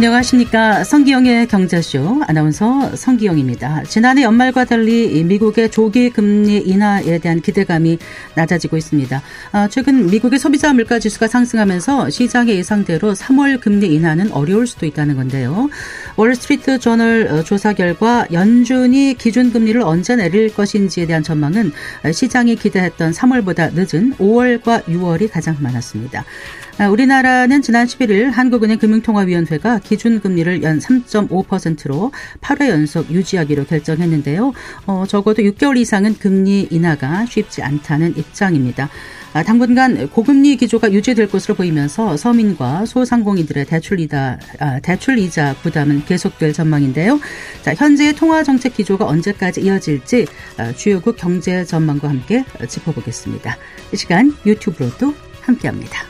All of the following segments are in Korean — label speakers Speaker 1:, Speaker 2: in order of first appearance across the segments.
Speaker 1: 안녕하십니까. 성기영의 경제쇼 아나운서 성기영입니다. 지난해 연말과 달리 미국의 조기 금리 인하에 대한 기대감이 낮아지고 있습니다. 아, 최근 미국의 소비자 물가 지수가 상승하면서 시장의 예상대로 3월 금리 인하는 어려울 수도 있다는 건데요. 월스트리트 저널 어, 조사 결과 연준이 기준금리를 언제 내릴 것인지에 대한 전망은 시장이 기대했던 3월보다 늦은 5월과 6월이 가장 많았습니다. 아, 우리나라는 지난 11일 한국은행 금융통화위원회가 기준금리를 연 3.5%로 8회 연속 유지하기로 결정했는데요. 어, 적어도 6개월 이상은 금리 인하가 쉽지 않다는 입장입니다. 아, 당분간 고금리 기조가 유지될 것으로 보이면서 서민과 소상공인들의 대출이다 아, 대출이자 부담은 계속될 전망인데요. 자, 현재의 통화 정책 기조가 언제까지 이어질지 아, 주요국 경제 전망과 함께 짚어보겠습니다. 이 시간 유튜브로도 함께합니다.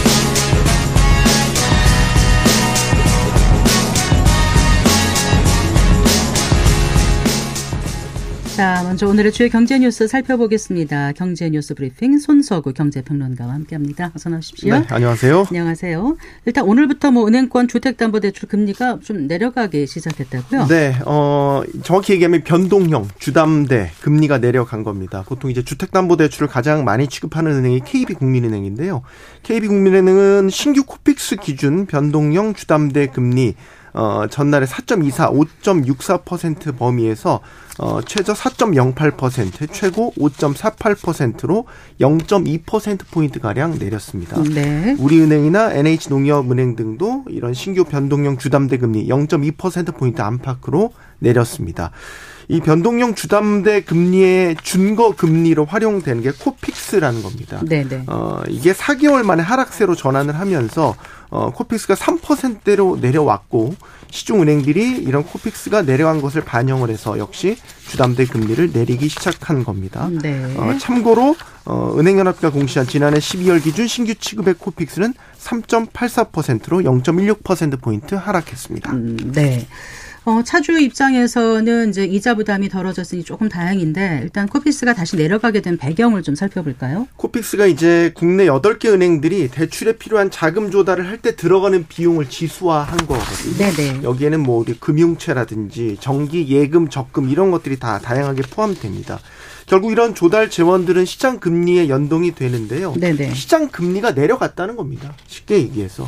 Speaker 1: 자, 먼저 오늘의 주요 경제 뉴스 살펴보겠습니다. 경제 뉴스 브리핑 손석우 경제평론가와 함께합니다. 어서 나오십시오.
Speaker 2: 네, 안녕하세요.
Speaker 1: 안녕하세요. 일단 오늘부터 뭐 은행권 주택담보대출 금리가 좀 내려가기 시작했다고요?
Speaker 2: 네, 어, 정확히 얘기하면 변동형 주담대 금리가 내려간 겁니다. 보통 이제 주택담보대출을 가장 많이 취급하는 은행이 KB국민은행인데요. KB국민은행은 신규 코픽스 기준 변동형 주담대 금리 어, 전날에 4.24, 5.64% 범위에서 어, 최저 4.08%, 최고 5.48%로 0.2%포인트 가량 내렸습니다.
Speaker 1: 네.
Speaker 2: 우리은행이나 NH농협은행 등도 이런 신규 변동형 주담대 금리 0.2%포인트 안팎으로 내렸습니다. 이 변동형 주담대 금리의 준거 금리로 활용되는 게 코픽스라는 겁니다.
Speaker 1: 네네.
Speaker 2: 어, 이게 4개월 만에 하락세로 전환을 하면서 어, 코픽스가 3%대로 내려왔고 시중은행들이 이런 코픽스가 내려간 것을 반영을 해서 역시 주담대 금리를 내리기 시작한 겁니다.
Speaker 1: 네.
Speaker 2: 어, 참고로 어, 은행연합회가 공시한 지난해 12월 기준 신규 취급액 코픽스는 3.84%로 0.16% 포인트 하락했습니다.
Speaker 1: 음, 네. 어, 차주 입장에서는 이제 이자 부담이 덜어졌으니 조금 다행인데 일단 코픽스가 다시 내려가게 된 배경을 좀 살펴볼까요?
Speaker 2: 코픽스가 이제 국내 8개 은행들이 대출에 필요한 자금 조달을 할 때 들어가는 비용을 지수화한 거거든요.
Speaker 1: 네네.
Speaker 2: 여기에는 뭐 우리 금융채라든지 정기 예금 적금 이런 것들이 다 다양하게 포함됩니다. 결국 이런 조달 재원들은 시장 금리에 연동이 되는데요.
Speaker 1: 네네.
Speaker 2: 시장 금리가 내려갔다는 겁니다. 쉽게 얘기해서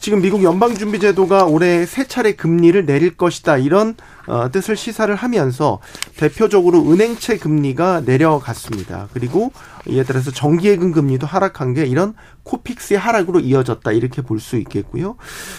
Speaker 2: 지금 미국 연방준비제도가 올해 세 차례 금리를 내릴 것이다 이런 어, 뜻을 시사를 하면서 대표적으로 은행채 금리가 내려갔습니다. 그리고 이에 따라서 정기예금 금리도 하락한 게 이런 코픽스의 하락으로 이어졌다 이렇게 볼 수 있겠고요.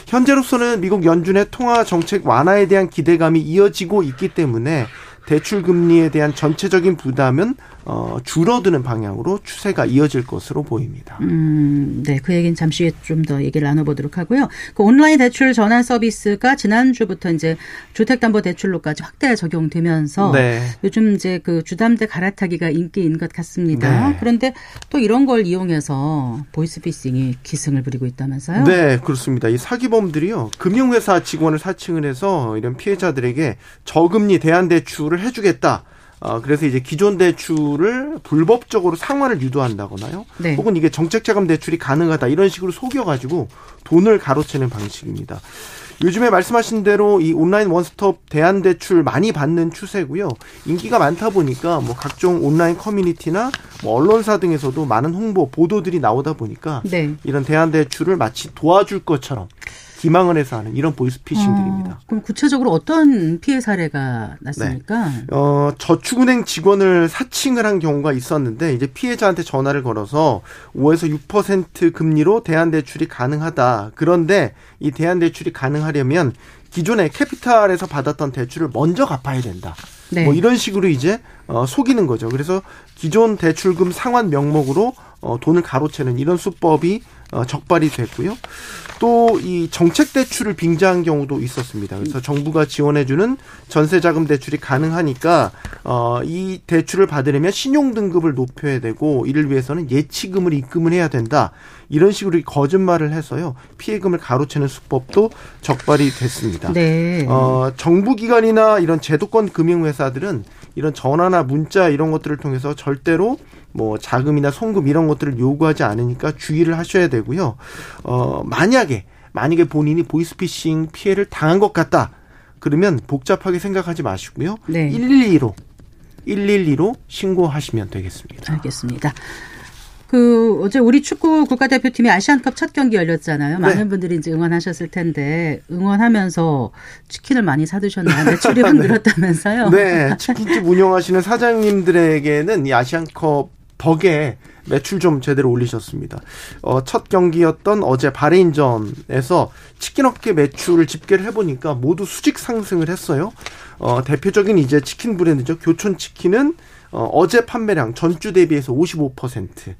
Speaker 2: 현재로서는 미국 연준의 통화 정책 완화에 대한 기대감이 이어지고 있기 때문에 대출 금리에 대한 전체적인 부담은 어, 줄어드는 방향으로 추세가 이어질 것으로 보입니다.
Speaker 1: 음, 네, 그 얘기는 잠시 후에 좀 더 얘기를 나눠보도록 하고요. 그 온라인 대출 전환 서비스가 지난주부터 이제 주택담보대출로까지 확대 적용되면서
Speaker 2: 네.
Speaker 1: 요즘 이제 그 주담대 갈아타기가 인기인 것 같습니다.
Speaker 2: 네.
Speaker 1: 그런데 또 이런 걸 이용해서 보이스피싱이 기승을 부리고 있다면서요?
Speaker 2: 네, 그렇습니다. 이 사기범들이요. 금융회사 직원을 사칭을 해서 이런 피해자들에게 저금리 대안대출을 해주겠다. 어, 그래서 이제 기존 대출을 불법적으로 상환을 유도한다거나요.
Speaker 1: 네.
Speaker 2: 혹은 이게 정책자금 대출이 가능하다 이런 식으로 속여가지고 돈을 가로채는 방식입니다. 요즘에 말씀하신 대로 이 온라인 원스톱 대안 대출 많이 받는 추세고요. 인기가 많다 보니까 뭐 각종 온라인 커뮤니티나 뭐 언론사 등에서도 많은 홍보 보도들이 나오다 보니까
Speaker 1: 네.
Speaker 2: 이런 대안 대출을 마치 도와줄 것처럼 기망을 해서 하는 이런 보이스피싱들입니다.
Speaker 1: 어, 그럼 구체적으로 어떤 피해 사례가 났습니까?
Speaker 2: 어, 저축은행 직원을 사칭을 한 경우가 있었는데 이제 피해자한테 전화를 걸어서 5에서 6% 금리로 대안 대출이 가능하다. 그런데 이 대안 대출이 가능하려면 기존에 캐피탈에서 받았던 대출을 먼저 갚아야 된다.
Speaker 1: 네.
Speaker 2: 뭐 이런 식으로 이제 어, 속이는 거죠. 그래서 기존 대출금 상환 명목으로 어, 돈을 가로채는 이런 수법이 어, 적발이 됐고요. 또 이 정책 대출을 빙자한 경우도 있었습니다. 그래서 정부가 지원해주는 전세자금 대출이 가능하니까 어, 이 대출을 받으려면 신용 등급을 높여야 되고 이를 위해서는 예치금을 입금을 해야 된다. 이런 식으로 거짓말을 해서요 피해금을 가로채는 수법도 적발이 됐습니다. 네. 어, 정부 기관이나 이런 제도권 금융 회사들은 이런 전화나 문자 이런 것들을 통해서 절대로 뭐 자금이나 송금 이런 것들을 요구하지 않으니까 주의를 하셔야 되고요. 어, 만약에 만약에 본인이 보이스피싱 피해를 당한 것 같다. 그러면 복잡하게 생각하지 마시고요. 네. 112로 112로 신고하시면 되겠습니다.
Speaker 1: 알겠습니다. 그 어제 우리 축구 국가대표팀이 아시안컵 첫 경기 열렸잖아요. 네. 많은 분들이 이제 응원하셨을 텐데 응원하면서 치킨을 많이 사드셨나요? 매출이 확 네. 늘었다면서요?
Speaker 2: 네, 치킨집 운영하시는 사장님들에게는 이 아시안컵 덕에 매출 좀 제대로 올리셨습니다. 어, 첫 경기였던 어제 바레인전에서 치킨 업계 매출을 집계를 해보니까 모두 수직 상승을 했어요. 어, 대표적인 이제 치킨 브랜드죠. 교촌 치킨은 어, 어제 판매량 전주 대비해서 55%,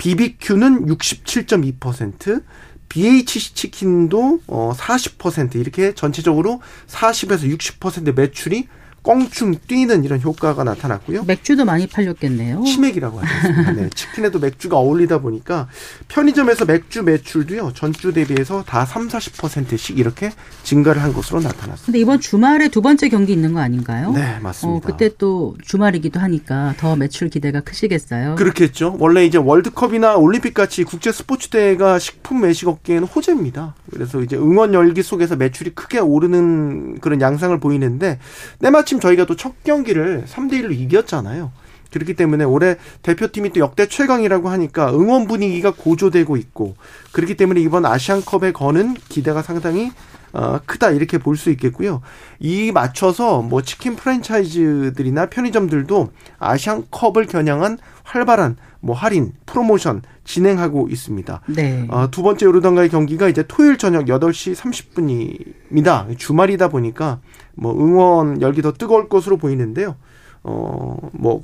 Speaker 2: BBQ는 67.2%, BHC 치킨도 어, 40% 이렇게 전체적으로 40에서 60% 매출이 껑충 뛰는 이런 효과가 나타났고요.
Speaker 1: 맥주도 많이 팔렸겠네요.
Speaker 2: 치맥이라고 하죠. 네, 치킨에도 맥주가 어울리다 보니까 편의점에서 맥주 매출도요. 전주 대비해서 다 3, 40%씩 이렇게 증가를 한 것으로 나타났습니다.
Speaker 1: 근데 이번 주말에 두 번째 경기 있는 거 아닌가요?
Speaker 2: 네, 맞습니다.
Speaker 1: 어, 그때 또 주말이기도 하니까 더 매출 기대가 크시겠어요.
Speaker 2: 그렇겠죠. 원래 이제 월드컵이나 올림픽 같이 국제 스포츠 대회가 식품 외식 업계에는 호재입니다. 그래서 이제 응원 열기 속에서 매출이 크게 오르는 그런 양상을 보이는데 때마침 마침 저희가 또 첫 경기를 3대 1로 이겼잖아요. 그렇기 때문에 올해 대표팀이 또 역대 최강이라고 하니까 응원 분위기가 고조되고 있고 그렇기 때문에 이번 아시안컵에 거는 기대가 상당히 어, 크다 이렇게 볼 수 있겠고요. 이 맞춰서 뭐 치킨 프랜차이즈들이나 편의점들도 아시안컵을 겨냥한 활발한 뭐 할인, 프로모션 진행하고 있습니다. 네. 어, 두 번째 요르단과의 경기가 이제 토요일 저녁 8시 30분입니다. 주말이다 보니까 뭐 응원 열기 더 뜨거울 것으로 보이는데요. 어, 뭐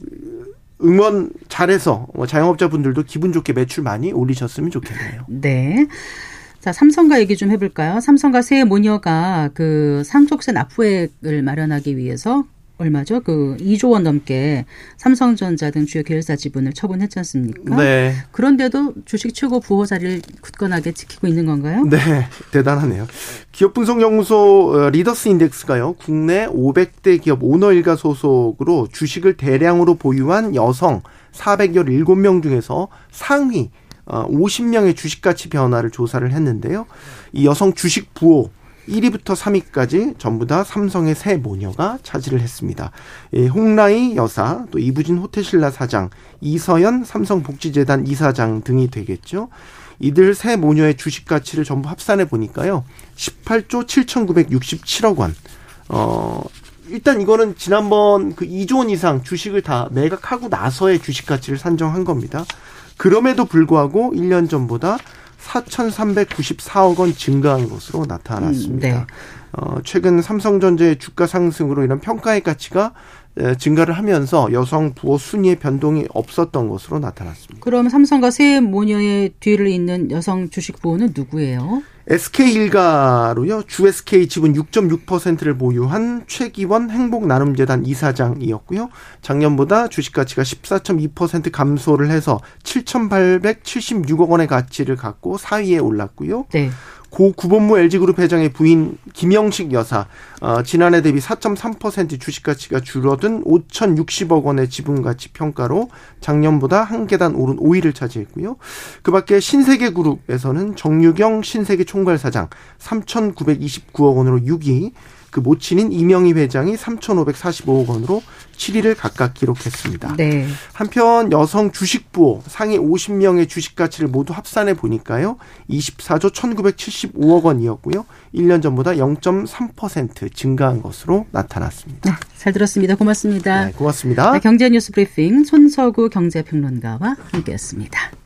Speaker 2: 응원 잘해서 뭐 자영업자분들도 기분 좋게 매출 많이 올리셨으면 좋겠네요.
Speaker 1: 네. 자, 삼성과 얘기 좀 해볼까요? 삼성과 새 모녀가 그 상속세 납부액을 마련하기 위해서 얼마죠? 그 2조 원 넘게 삼성전자 등 주요 계열사 지분을 처분했지 않습니까? 네. 그런데도 주식 최고 부호 자리를 굳건하게 지키고 있는 건가요?
Speaker 2: 네, 대단하네요. 기업 분석 연구소 어, 리더스 인덱스가요. 국내 500대 기업 오너 일가 소속으로 주식을 대량으로 보유한 여성 417명 중에서 상위 50명의 어, 주식 가치 변화를 조사를 했는데요. 이 여성 주식 부호 1위부터 3위까지 전부 다 삼성의 새 모녀가 차지를 했습니다. 예, 홍라이 여사, 또 이부진 호텔신라 사장, 이서연 삼성복지재단 이사장 등이 되겠죠. 이들 새 모녀의 주식 가치를 전부 합산해 보니까요. 18조 7,967억 원. 어, 일단 이거는 지난번 그 2조 원 이상 주식을 다 매각하고 나서의 주식 가치를 산정한 겁니다. 그럼에도 불구하고 1년 전보다 4,394억 원 증가한 것으로 나타났습니다. 음, 네. 어, 최근 삼성전자의 주가 상승으로 이런 평가의 가치가 증가를 하면서 여성 부호 순위의 변동이 없었던 것으로 나타났습니다.
Speaker 1: 그럼 삼성과 세 모녀의 뒤를 잇는 여성 주식 부호는 누구예요?
Speaker 2: SK일가로요. 주 SK 지분 6.6%를 보유한 최기원 행복나눔재단 이사장이었고요. 작년보다 주식 가치가 14.2% 감소를 해서 7,876억 원의 가치를 갖고 4위에 올랐고요. 네. 고 구본무 LG그룹 회장의 부인 김영식 여사 어, 지난해 대비 4.3% 주식 가치가 줄어든 5,060억 원의 지분 가치 평가로 작년보다 한 계단 오른 5위를 차지했고요. 그밖에 신세계 그룹에서는 정유경 신세계 총괄 사장 3,929억 원으로 6위, 그 모친인 이명희 회장이 3,545억 원으로 7위를 각각 기록했습니다. 네. 한편 여성 주식 부호 상위 50명의 주식 가치를 모두 합산해 보니까요. 24조 1,975억 원이었고요. 1년 전보다 0.3% 증가한 것으로 나타났습니다. 네,
Speaker 1: 잘 들었습니다. 고맙습니다.
Speaker 2: 네, 고맙습니다. 네,
Speaker 1: 경제 뉴스 브리핑 손서구 경제평론가와 함께했습니다.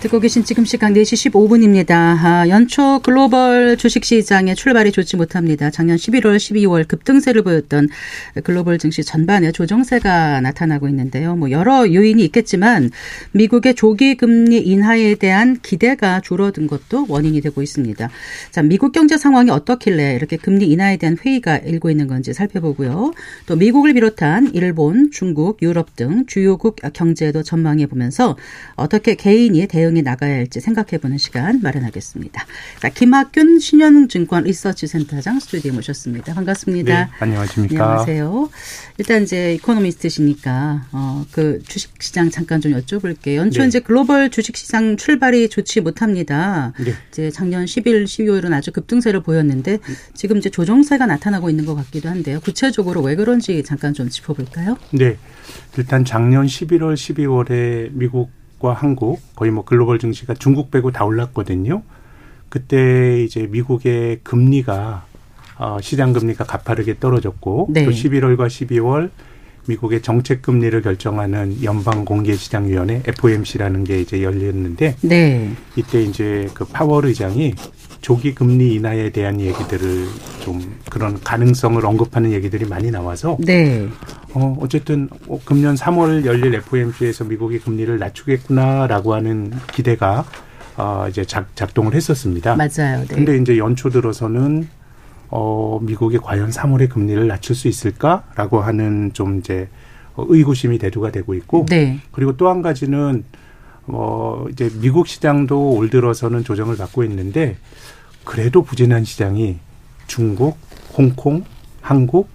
Speaker 1: 듣고 계신 지금 시각 4시 15분입니다. 아, 연초 글로벌 주식시장의 출발이 좋지 못합니다. 작년 11월, 12월 급등세를 보였던 글로벌 증시 전반에 조정세가 나타나고 있는데요. 뭐 여러 요인이 있겠지만 미국의 조기 금리 인하에 대한 기대가 줄어든 것도 원인이 되고 있습니다. 자, 미국 경제 상황이 어떻길래 이렇게 금리 인하에 대한 회의가 일고 있는 건지 살펴보고요. 또 미국을 비롯한 일본, 중국, 유럽 등 주요국 경제도 전망해 보면서 어떻게 개인이 대응 대응해 나가야 할지 생각해보는 시간 마련하겠습니다. 자, 김학균 신현증권 리서치센터장 스튜디오에 모셨습니다. 반갑습니다.
Speaker 3: 네, 안녕하십니까.
Speaker 1: 안녕하세요. 일단 이제 이코노미스트시니까 어, 그 주식시장 잠깐 좀 여쭤볼게요. 연초 네. 이제 글로벌 주식시장 출발이 좋지 못합니다. 네. 이제 작년 10일, 12월은 아주 급등세를 보였는데 지금 이제 조정세가 나타나고 있는 것 같기도 한데요. 구체적으로 왜 그런지 잠깐 좀 짚어볼까요?
Speaker 3: 네. 일단 작년 11월, 12월에 미국 중국과 한국 거의 뭐 글로벌 증시가 중국 빼고 다 올랐거든요. 그때 이제 미국의 금리가 어, 시장 금리가 가파르게 떨어졌고 네. 또 11월과 12월 미국의 정책 금리를 결정하는 연방 공개 시장 위원회 FOMC라는 게 이제 열렸는데 네. 이때 이제 그 파월 의장이 조기 금리 인하에 대한 얘기들을 좀 그런 가능성을 언급하는 얘기들이 많이 나와서 네. 어 어쨌든 어, 금년 3월 열릴 FOMC에서 미국이 금리를 낮추겠구나라고 하는 기대가 어 이제 작, 작동을 했었습니다.
Speaker 1: 맞아요.
Speaker 3: 네. 근데 이제 연초 들어서는 어 미국이 과연 3월에 금리를 낮출 수 있을까라고 하는 좀 이제 어, 의구심이 대두가 되고 있고 네. 그리고 또 한 가지는 뭐 이제 미국 시장도 올 들어서는 조정을 받고 있는데 그래도 부진한 시장이 중국, 홍콩, 한국,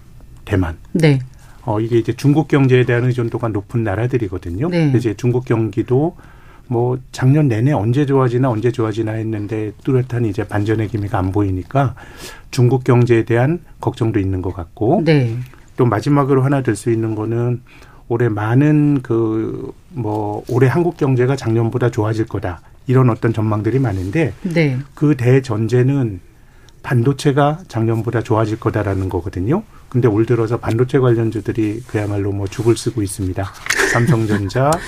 Speaker 3: 대만. 네. 어 이게 이제 중국 경제에 대한 의존도가 높은 나라들이거든요. 네. 이제 중국 경기도 뭐 작년 내내 언제 좋아지나 언제 좋아지나 했는데 뚜렷한 이제 반전의 기미가 안 보이니까 중국 경제에 대한 걱정도 있는 것 같고 네. 또 마지막으로 하나 들수 있는 거는 올해 많은 그 뭐 올해 한국 경제가 작년보다 좋아질 거다 이런 어떤 전망들이 많은데 네. 그 대전제는 반도체가 작년보다 좋아질 거다라는 거거든요. 근데 올 들어서 반도체 관련주들이 그야말로 뭐 죽을 쓰고 있습니다. 삼성전자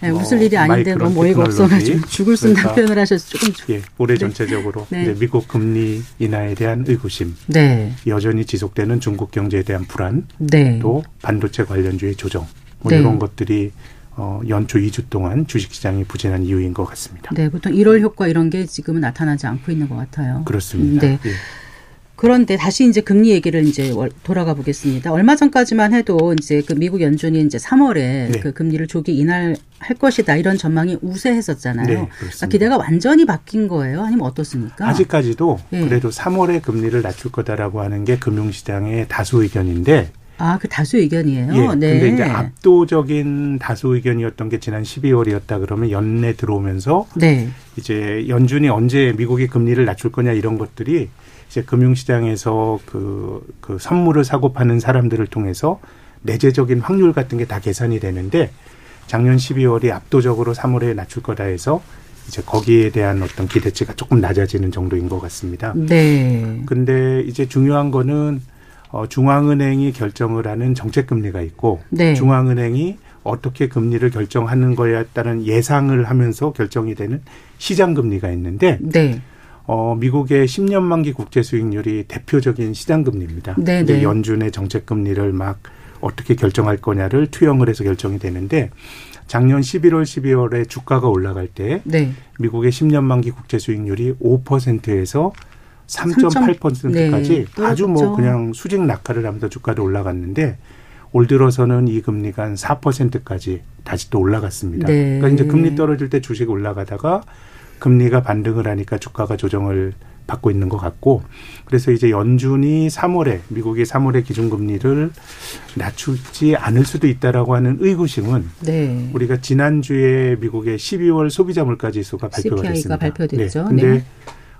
Speaker 1: 네, 뭐 웃을 일이 아닌데 너무 어이가 없어가지고 죽을 쓴다는 표현을 하셔서 조금
Speaker 3: 예, 올해 네. 전체적으로 네. 미국 금리 인하에 대한 의구심, 네. 여전히 지속되는 중국 경제에 대한 불안, 네. 또 반도체 관련주의 조정, 뭐 네. 이런 것들이 어, 연초 2주 동안 주식시장이 부진한 이유인 것 같습니다.
Speaker 1: 네, 보통 1월 효과 이런 게 지금은 나타나지 않고 있는 것 같아요.
Speaker 3: 그렇습니다. 네. 예.
Speaker 1: 그런데 다시 이제 금리 얘기를 이제 돌아가 보겠습니다. 얼마 전까지만 해도 이제 그 미국 연준이 이제 3월에 네. 그 금리를 조기 인하할 것이다 이런 전망이 우세했었잖아요. 네, 그러니까 기대가 완전히 바뀐 거예요. 아니면 어떻습니까?
Speaker 3: 아직까지도 네. 그래도 3월에 금리를 낮출 거다라고 하는 게 금융시장의 다수 의견인데
Speaker 1: 아, 그 다수 의견이에요.
Speaker 3: 예. 네. 근데 이제 압도적인 다수 의견이었던 게 지난 12월이었다 그러면 연내 들어오면서 네. 이제 연준이 언제 미국이 금리를 낮출 거냐 이런 것들이 이제 금융시장에서 그, 그 선물을 사고 파는 사람들을 통해서 내재적인 확률 같은 게 다 계산이 되는데 작년 12월이 압도적으로 3월에 낮출 거다 해서 이제 거기에 대한 어떤 기대치가 조금 낮아지는 정도인 것 같습니다. 네. 근데 이제 중요한 거는 어, 중앙은행이 결정을 하는 정책금리가 있고 네. 중앙은행이 어떻게 금리를 결정하는 거에 따른 예상을 하면서 결정이 되는 시장금리가 있는데 네. 어, 미국의 10년 만기 국제 수익률이 대표적인 시장금리입니다. 네, 네. 연준의 정책금리를 막 어떻게 결정할 거냐를 투영을 해서 결정이 되는데 작년 11월, 12월에 주가가 올라갈 때 네. 미국의 10년 만기 국제 수익률이 5%에서 3.8%까지 네, 아주 뭐 그냥 수직 낙하를 하면서 주가도 올라갔는데 올 들어서는 이 금리가 한 4%까지 다시 또 올라갔습니다. 네. 그러니까 이제 금리 떨어질 때 주식 올라가다가 금리가 반등을 하니까 주가가 조정을 받고 있는 것 같고 그래서 이제 연준이 3월에 미국이 3월에 기준금리를 낮출지 않을 수도 있다라고 하는 의구심은 네. 우리가 지난주에 미국의 12월 소비자 물가 지수가 발표가 됐습니다.
Speaker 1: 발표됐죠.
Speaker 3: 네. 근데 네.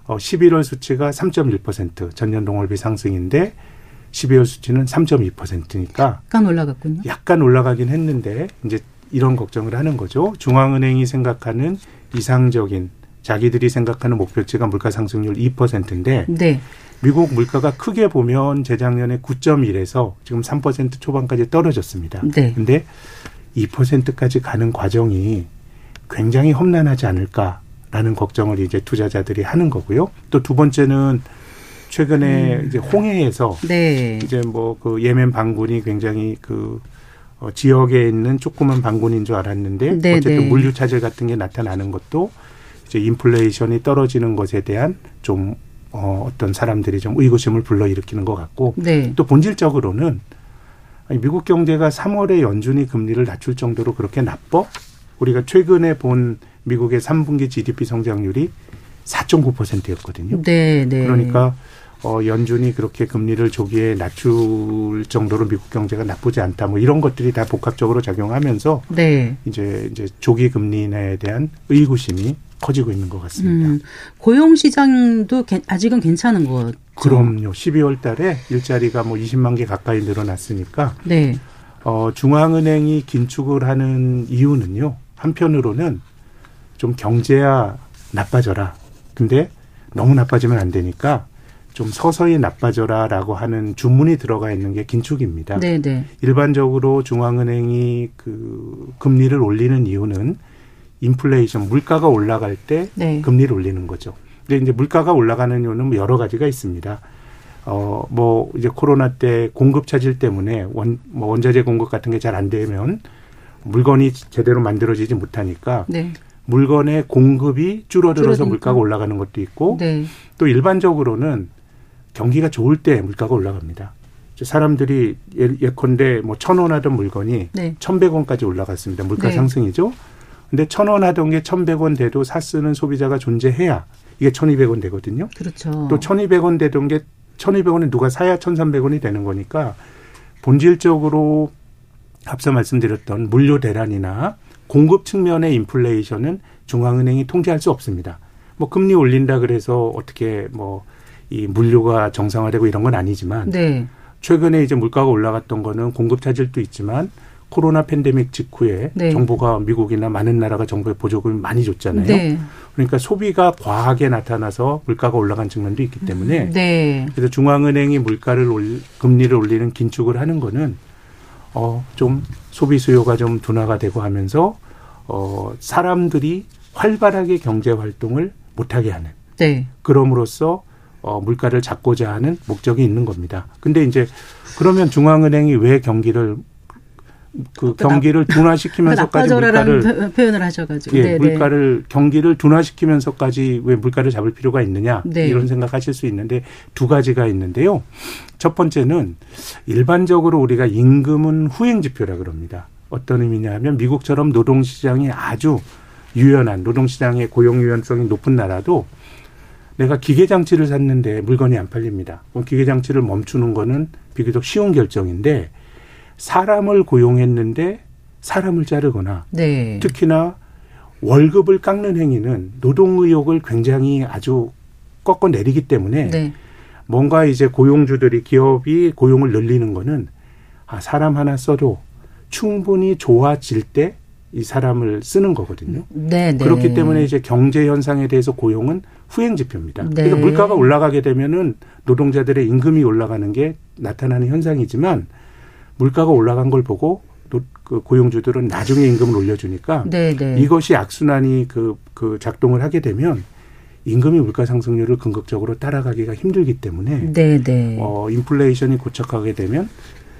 Speaker 3: 어, 11월 수치가 3.1% 전년 동월비 상승인데 12월 수치는 3.2%니까
Speaker 1: 약간 올라갔군요.
Speaker 3: 약간 올라가긴 했는데 이제 이런 걱정을 하는 거죠. 중앙은행이 생각하는 이상적인 자기들이 생각하는 목표치가 물가 상승률 2%인데 네. 미국 물가가 크게 보면 재작년에 9.1에서 지금 3% 초반까지 떨어졌습니다. 네. 근데 2%까지 가는 과정이 굉장히 험난하지 않을까 라는 걱정을 이제 투자자들이 하는 거고요. 또 두 번째는 최근에 음. 이제 홍해에서 네. 이제 뭐 그 예멘 반군이 굉장히 그 어, 지역에 있는 조그만 반군인 줄 알았는데 네, 어쨌든 네. 물류 차질 같은 게 나타나는 것도 이제 인플레이션이 떨어지는 것에 대한 좀 어, 어떤 사람들이 좀 의구심을 불러일으키는 것 같고 네. 또 본질적으로는 미국 경제가 3월에 연준이 금리를 낮출 정도로 그렇게 나빠? 우리가 최근에 본 미국의 3분기 GDP 성장률이 4.9%였거든요. 네, 네. 그러니까 어, 연준이 그렇게 금리를 조기에 낮출 정도로 미국 경제가 나쁘지 않다. 뭐 이런 것들이 다 복합적으로 작용하면서 네. 이제 이제 조기 금리 인하에 대한 의구심이 커지고 있는 것 같습니다. 음,
Speaker 1: 고용 시장도 아직은 괜찮은 것.
Speaker 3: 그럼요. 12월 달에 일자리가 뭐 20만 개 가까이 늘어났으니까 네. 어, 중앙은행이 긴축을 하는 이유는요. 한편으로는 좀 경제야 나빠져라. 근데 너무 나빠지면 안 되니까 좀 서서히 나빠져라라고 하는 주문이 들어가 있는 게 긴축입니다. 네네. 네. 일반적으로 중앙은행이 그 금리를 올리는 이유는 인플레이션 물가가 올라갈 때 네. 금리를 올리는 거죠. 근데 이제 물가가 올라가는 이유는 뭐 여러 가지가 있습니다. 어, 뭐, 이제 코로나 때 공급 차질 때문에 원, 뭐 원자재 공급 같은 게 잘 안 되면 물건이 제대로 만들어지지 못하니까 네. 물건의 공급이 줄어들어서 줄어드니까. 물가가 올라가는 것도 있고 네. 또 일반적으로는 경기가 좋을 때 물가가 올라갑니다. 사람들이 예컨대 뭐 천 원 하던 물건이 네. 천백 원까지 올라갔습니다. 물가 네. 상승이죠. 근데 천 원 하던 게 천백 원 돼도 사 쓰는 소비자가 존재해야 이게 천이백 원 되거든요.
Speaker 1: 그렇죠.
Speaker 3: 또 천이백 원 되던 게 천이백 원에 누가 사야 천삼백 원이 되는 거니까 본질적으로 앞서 말씀드렸던 물류 대란이나 공급 측면의 인플레이션은 중앙은행이 통제할 수 없습니다. 뭐 금리 올린다 그래서 어떻게 뭐 이 물류가 정상화되고 이런 건 아니지만 네. 최근에 이제 물가가 올라갔던 거는 공급 차질도 있지만 코로나 팬데믹 직후에 네. 정부가 미국이나 많은 나라가 정부에 보조금을 많이 줬잖아요. 네. 그러니까 소비가 과하게 나타나서 물가가 올라간 측면도 있기 때문에 네. 그래서 중앙은행이 물가를 올 금리를 올리는 긴축을 하는 거는 어 좀 소비 수요가 좀 둔화가 되고 하면서 어 사람들이 활발하게 경제 활동을 못하게 하는 네. 그럼으로써 어 물가를 잡고자 하는 목적이 있는 겁니다. 근데 이제 그러면 중앙은행이 왜 경기를 그 경기를 둔화시키면서까지 물가를
Speaker 1: 표현을 하셔가지고
Speaker 3: 예, 네네. 물가를 경기를 둔화시키면서까지 왜 물가를 잡을 필요가 있느냐 네. 이런 생각하실 수 있는데 두 가지가 있는데요. 첫 번째는 일반적으로 우리가 임금은 후행 지표라 그럽니다. 어떤 의미냐면 미국처럼 노동 시장이 아주 유연한 노동 시장의 고용 유연성이 높은 나라도 내가 기계 장치를 샀는데 물건이 안 팔립니다. 그럼 기계 장치를 멈추는 거는 비교적 쉬운 결정인데 사람을 고용했는데 사람을 자르거나 네. 특히나 월급을 깎는 행위는 노동 의욕을 굉장히 아주 꺾어 내리기 때문에 네. 뭔가 이제 고용주들이 기업이 고용을 늘리는 거는 아 사람 하나 써도 충분히 좋아질 때 이 사람을 쓰는 거거든요. 네, 네. 그렇기 때문에 이제 경제 현상에 대해서 고용은 후행 지표입니다. 네. 그래서 물가가 올라가게 되면은 노동자들의 임금이 올라가는 게 나타나는 현상이지만 물가가 올라간 걸 보고 그 고용주들은 나중에 임금을 올려주니까 네네. 네. 이것이 악순환이 그, 그 작동을 하게 되면 임금이 물가 상승률을 긍정적으로 따라가기가 힘들기 때문에 네네. 네. 어, 인플레이션이 고착하게 되면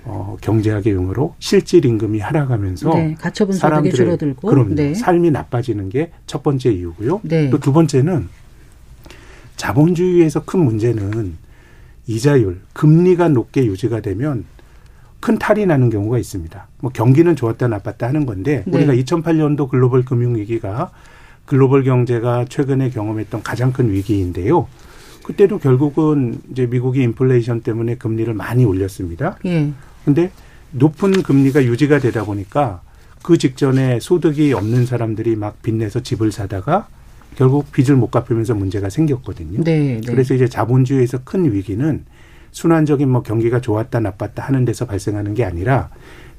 Speaker 3: 어, 경제학의 용어로 실질 임금이 하락하면서 네,
Speaker 1: 가처분 사람들의 줄어들고
Speaker 3: 그럼 네. 삶이 나빠지는 게 첫 번째 이유고요. 네. 또두 번째는 자본주의에서 큰 문제는 이자율, 금리가 높게 유지가 되면 큰 탈이 나는 경우가 있습니다. 뭐 경기는 좋았다 나빴다 하는 건데 네. 우리가 2008년도 글로벌 금융 위기가 글로벌 경제가 최근에 경험했던 가장 큰 위기인데요. 그때도 결국은 이제 미국이 인플레이션 때문에 금리를 많이 올렸습니다. 예. 근데 높은 금리가 유지가 되다 보니까 그 직전에 소득이 없는 사람들이 막 빚내서 집을 사다가 결국 빚을 못 갚으면서 문제가 생겼거든요. 네, 네. 그래서 이제 자본주의에서 큰 위기는 순환적인 뭐 경기가 좋았다 나빴다 하는 데서 발생하는 게 아니라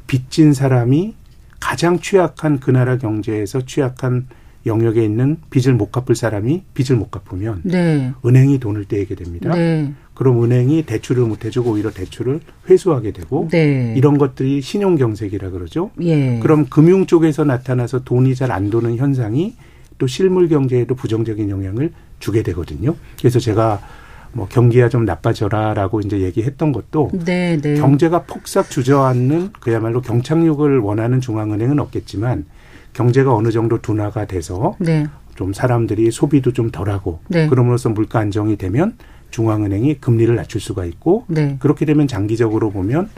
Speaker 3: 빚진 사람이 가장 취약한 그 나라 경제에서 취약한 영역에 있는 빚을 못 갚을 사람이 빚을 못 갚으면 네. 은행이 돈을 떼게 됩니다. 네. 그럼 은행이 대출을 못 해주고 오히려 대출을 회수하게 되고 네. 이런 것들이 신용 경색이라 그러죠. 예. 그럼 금융 쪽에서 나타나서 돈이 잘 안 도는 현상이 또 실물 경제에도 부정적인 영향을 주게 되거든요. 그래서 제가 뭐 경기가 좀 나빠져라라고 이제 얘기했던 것도 네, 네. 경제가 폭삭 주저앉는 그야말로 경착륙을 원하는 중앙은행은 없겠지만 경제가 어느 정도 둔화가 돼서 네. 좀 사람들이 소비도 좀 덜하고 네. 그럼으로써 물가 안정이 되면 중앙은행이 금리를 낮출 수가 있고 네. 그렇게 되면 장기적으로 보면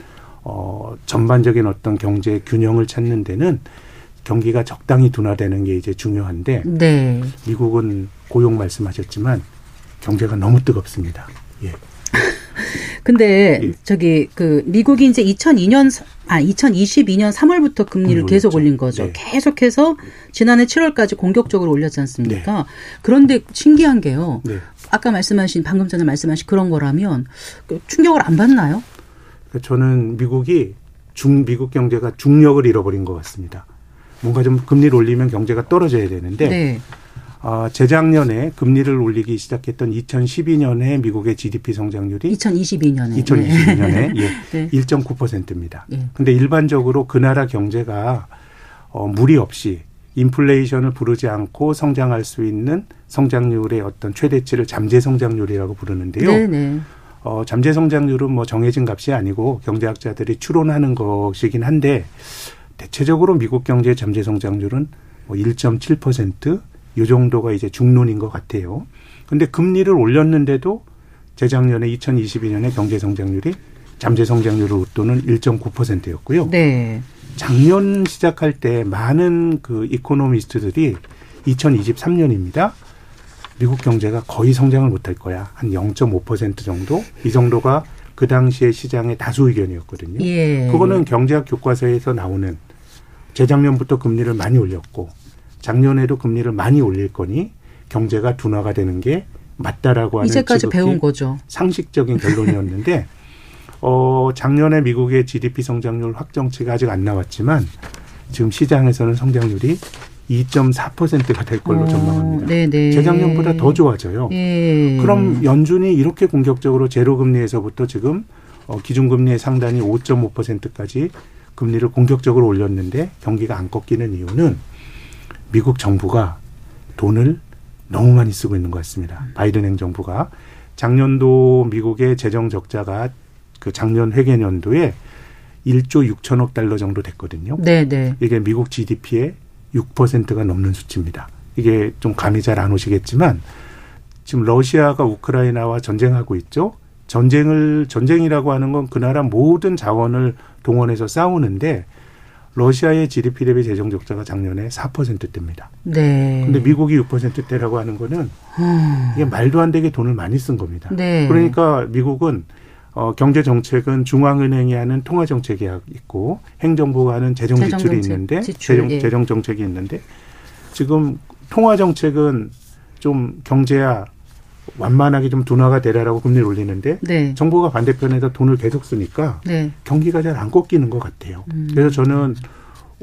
Speaker 3: 어 전반적인 어떤 경제 균형을 찾는 데는 경기가 적당히 둔화되는 게 이제 중요한데 네. 미국은 고용 말씀하셨지만 경제가 너무 뜨겁습니다. 예.
Speaker 1: 근데 예. 저기 그 미국이 이제 2002년 아 2022년 3월부터 금리를 계속 올린 거죠. 네. 계속해서 지난해 7월까지 공격적으로 올렸지 않습니까? 네. 그런데 신기한 게요. 네. 아까 말씀하신 방금 전에 말씀하신 그런 거라면 그 충격을 안 받나요?
Speaker 3: 그러니까 저는 미국이 중 미국 경제가 중력을 잃어버린 것 같습니다. 뭔가 좀 금리를 올리면 경제가 떨어져야 되는데 네. 어, 재작년에 금리를 올리기 시작했던 2012년에 미국의 GDP 성장률이
Speaker 1: 2022년에
Speaker 3: 2022년에 예, 네. 1.9%입니다. 예. 근데 일반적으로 그 나라 경제가 어, 무리 없이 인플레이션을 부르지 않고 성장할 수 있는 성장률의 어떤 최대치를 잠재 성장률이라고 부르는데요. 네네. 네. 어, 잠재 성장률은 뭐 정해진 값이 아니고 경제학자들이 추론하는 것이긴 한데 대체적으로 미국 경제의 잠재 성장률은 뭐 1.7%, 요 정도가 이제 중론인 것 같아요. 근데 금리를 올렸는데도 재작년에 2022년에 경제 성장률이 잠재 성장률을 웃도는 1.9%였고요. 네. 작년 시작할 때 많은 그 이코노미스트들이 2023년입니다. 미국 경제가 거의 성장을 못할 거야. 한 0.5% 정도? 이 정도가 그 당시에 시장의 다수 의견이었거든요. 예. 그거는 경제학 교과서에서 나오는 재작년부터 금리를 많이 올렸고 작년에도 금리를 많이 올릴 거니 경제가 둔화가 되는 게 맞다라고 하는
Speaker 1: 이제까지 배운 거죠.
Speaker 3: 상식적인 결론이었는데 어 작년에 미국의 GDP 성장률 확정치가 아직 안 나왔지만 지금 시장에서는 성장률이 2.4%가 될 걸로 어, 전망합니다. 네네. 재작년보다 더 좋아져요. 예. 그럼 연준이 이렇게 공격적으로 제로 금리에서부터 지금 어, 기준금리의 상단이 5.5%까지 금리를 공격적으로 올렸는데 경기가 안 꺾이는 이유는 미국 정부가 돈을 너무 많이 쓰고 있는 것 같습니다. 바이든 행정부가 작년도 미국의 재정 적자가 그 작년 회계년도에 1조 6천억 달러 정도 됐거든요. 네, 네. 이게 미국 GDP의 6%가 넘는 수치입니다. 이게 좀 감이 잘 안 오시겠지만 지금 러시아가 우크라이나와 전쟁하고 있죠. 전쟁을 전쟁이라고 하는 건 그 나라 모든 자원을 동원해서 싸우는데 러시아의 GDP 대비 재정 적자가 작년에 4%대입니다. 네. 근데 미국이 6%대라고 하는 거는 음. 이게 말도 안 되게 돈을 많이 쓴 겁니다. 네. 그러니까 미국은 어, 경제 정책은 중앙은행이 하는 통화 정책이 있고 행정부가 하는 재정 지출이 재정 있는데 지출, 재정, 예. 재정 정책이 있는데 지금 통화 정책은 좀 경제야 완만하게 좀 둔화가 되라라고 금리를 올리는데 네. 정부가 반대편에서 돈을 계속 쓰니까 네. 경기가 잘 안 꺾이는 것 같아요. 음. 그래서 저는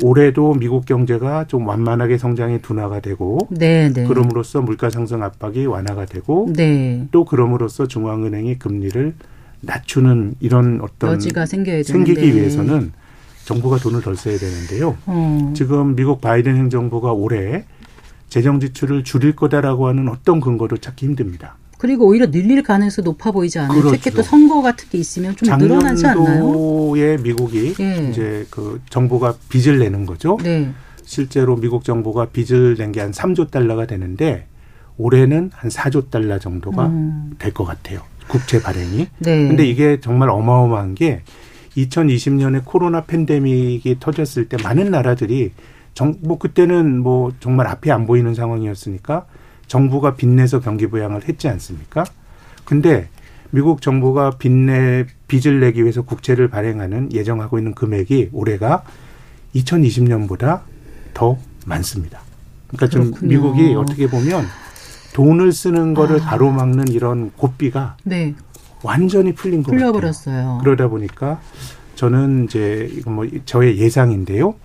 Speaker 3: 올해도 미국 경제가 좀 완만하게 성장이 둔화가 되고 네, 네. 그럼으로써 물가 상승 압박이 완화가 되고 네. 또 그럼으로써 중앙은행이 금리를 낮추는 이런 어떤
Speaker 1: 여지가 생겨야
Speaker 3: 생기기 위해서는 정부가 돈을 덜 써야 되는데요. 어. 지금 미국 바이든 행정부가 올해 재정 지출을 줄일 거다라고 하는 어떤 근거도 찾기 힘듭니다.
Speaker 1: 그리고 오히려 늘릴 가능성이 높아 보이지 않아요. 그렇죠. 특히 또 선거 같은 게 있으면 좀 늘어나지 않나요?
Speaker 3: 작년도에 미국이 네. 이제 그 정부가 빚을 내는 거죠. 네. 실제로 미국 정부가 빚을 낸 게 한 3조 달러가 되는데 올해는 한 4조 달러 정도가 음. 될것 같아요. 국채 발행이. 네. 근데 이게 정말 어마어마한 게 2020년에 코로나 팬데믹이 터졌을 때 많은 나라들이 정, 뭐 그때는 뭐 정말 앞이 안 보이는 상황이었으니까 정부가 빚내서 경기 부양을 했지 않습니까? 근데 미국 정부가 빚내 빚을 내기 위해서 국채를 발행하는 예정하고 있는 금액이 올해가 2020년보다 더 많습니다. 그러니까 좀 그렇군요. 미국이 어떻게 보면 돈을 쓰는 거를 아. 가로막는 이런 고삐가 네. 완전히 풀린 것 풀려버렸어요. 같아요. 그러다 보니까 저는 이제 이거 뭐 저의 예상인데요.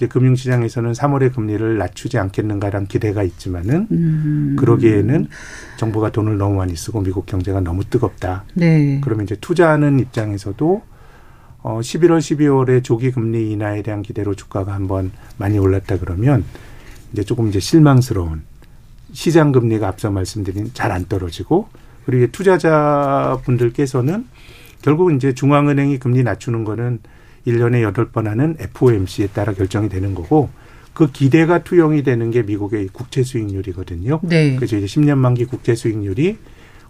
Speaker 3: 이제 금융시장에서는 3월에 금리를 낮추지 않겠는가라는 기대가 있지만은 음. 그러기에는 정부가 돈을 너무 많이 쓰고 미국 경제가 너무 뜨겁다. 네. 그러면 이제 투자하는 입장에서도 어 11월 12월에 조기 금리 인하에 대한 기대로 주가가 한번 많이 올랐다 그러면 이제 조금 이제 실망스러운 시장 금리가 앞서 말씀드린 잘 안 떨어지고 그리고 투자자 분들께서는 결국 이제 중앙은행이 금리 낮추는 거는 1년에 여덟 번 하는 FOMC에 따라 결정이 되는 거고 그 기대가 투영이 되는 게 미국의 국채 수익률이거든요. 네. 그래서 이제 10년 만기 국채 수익률이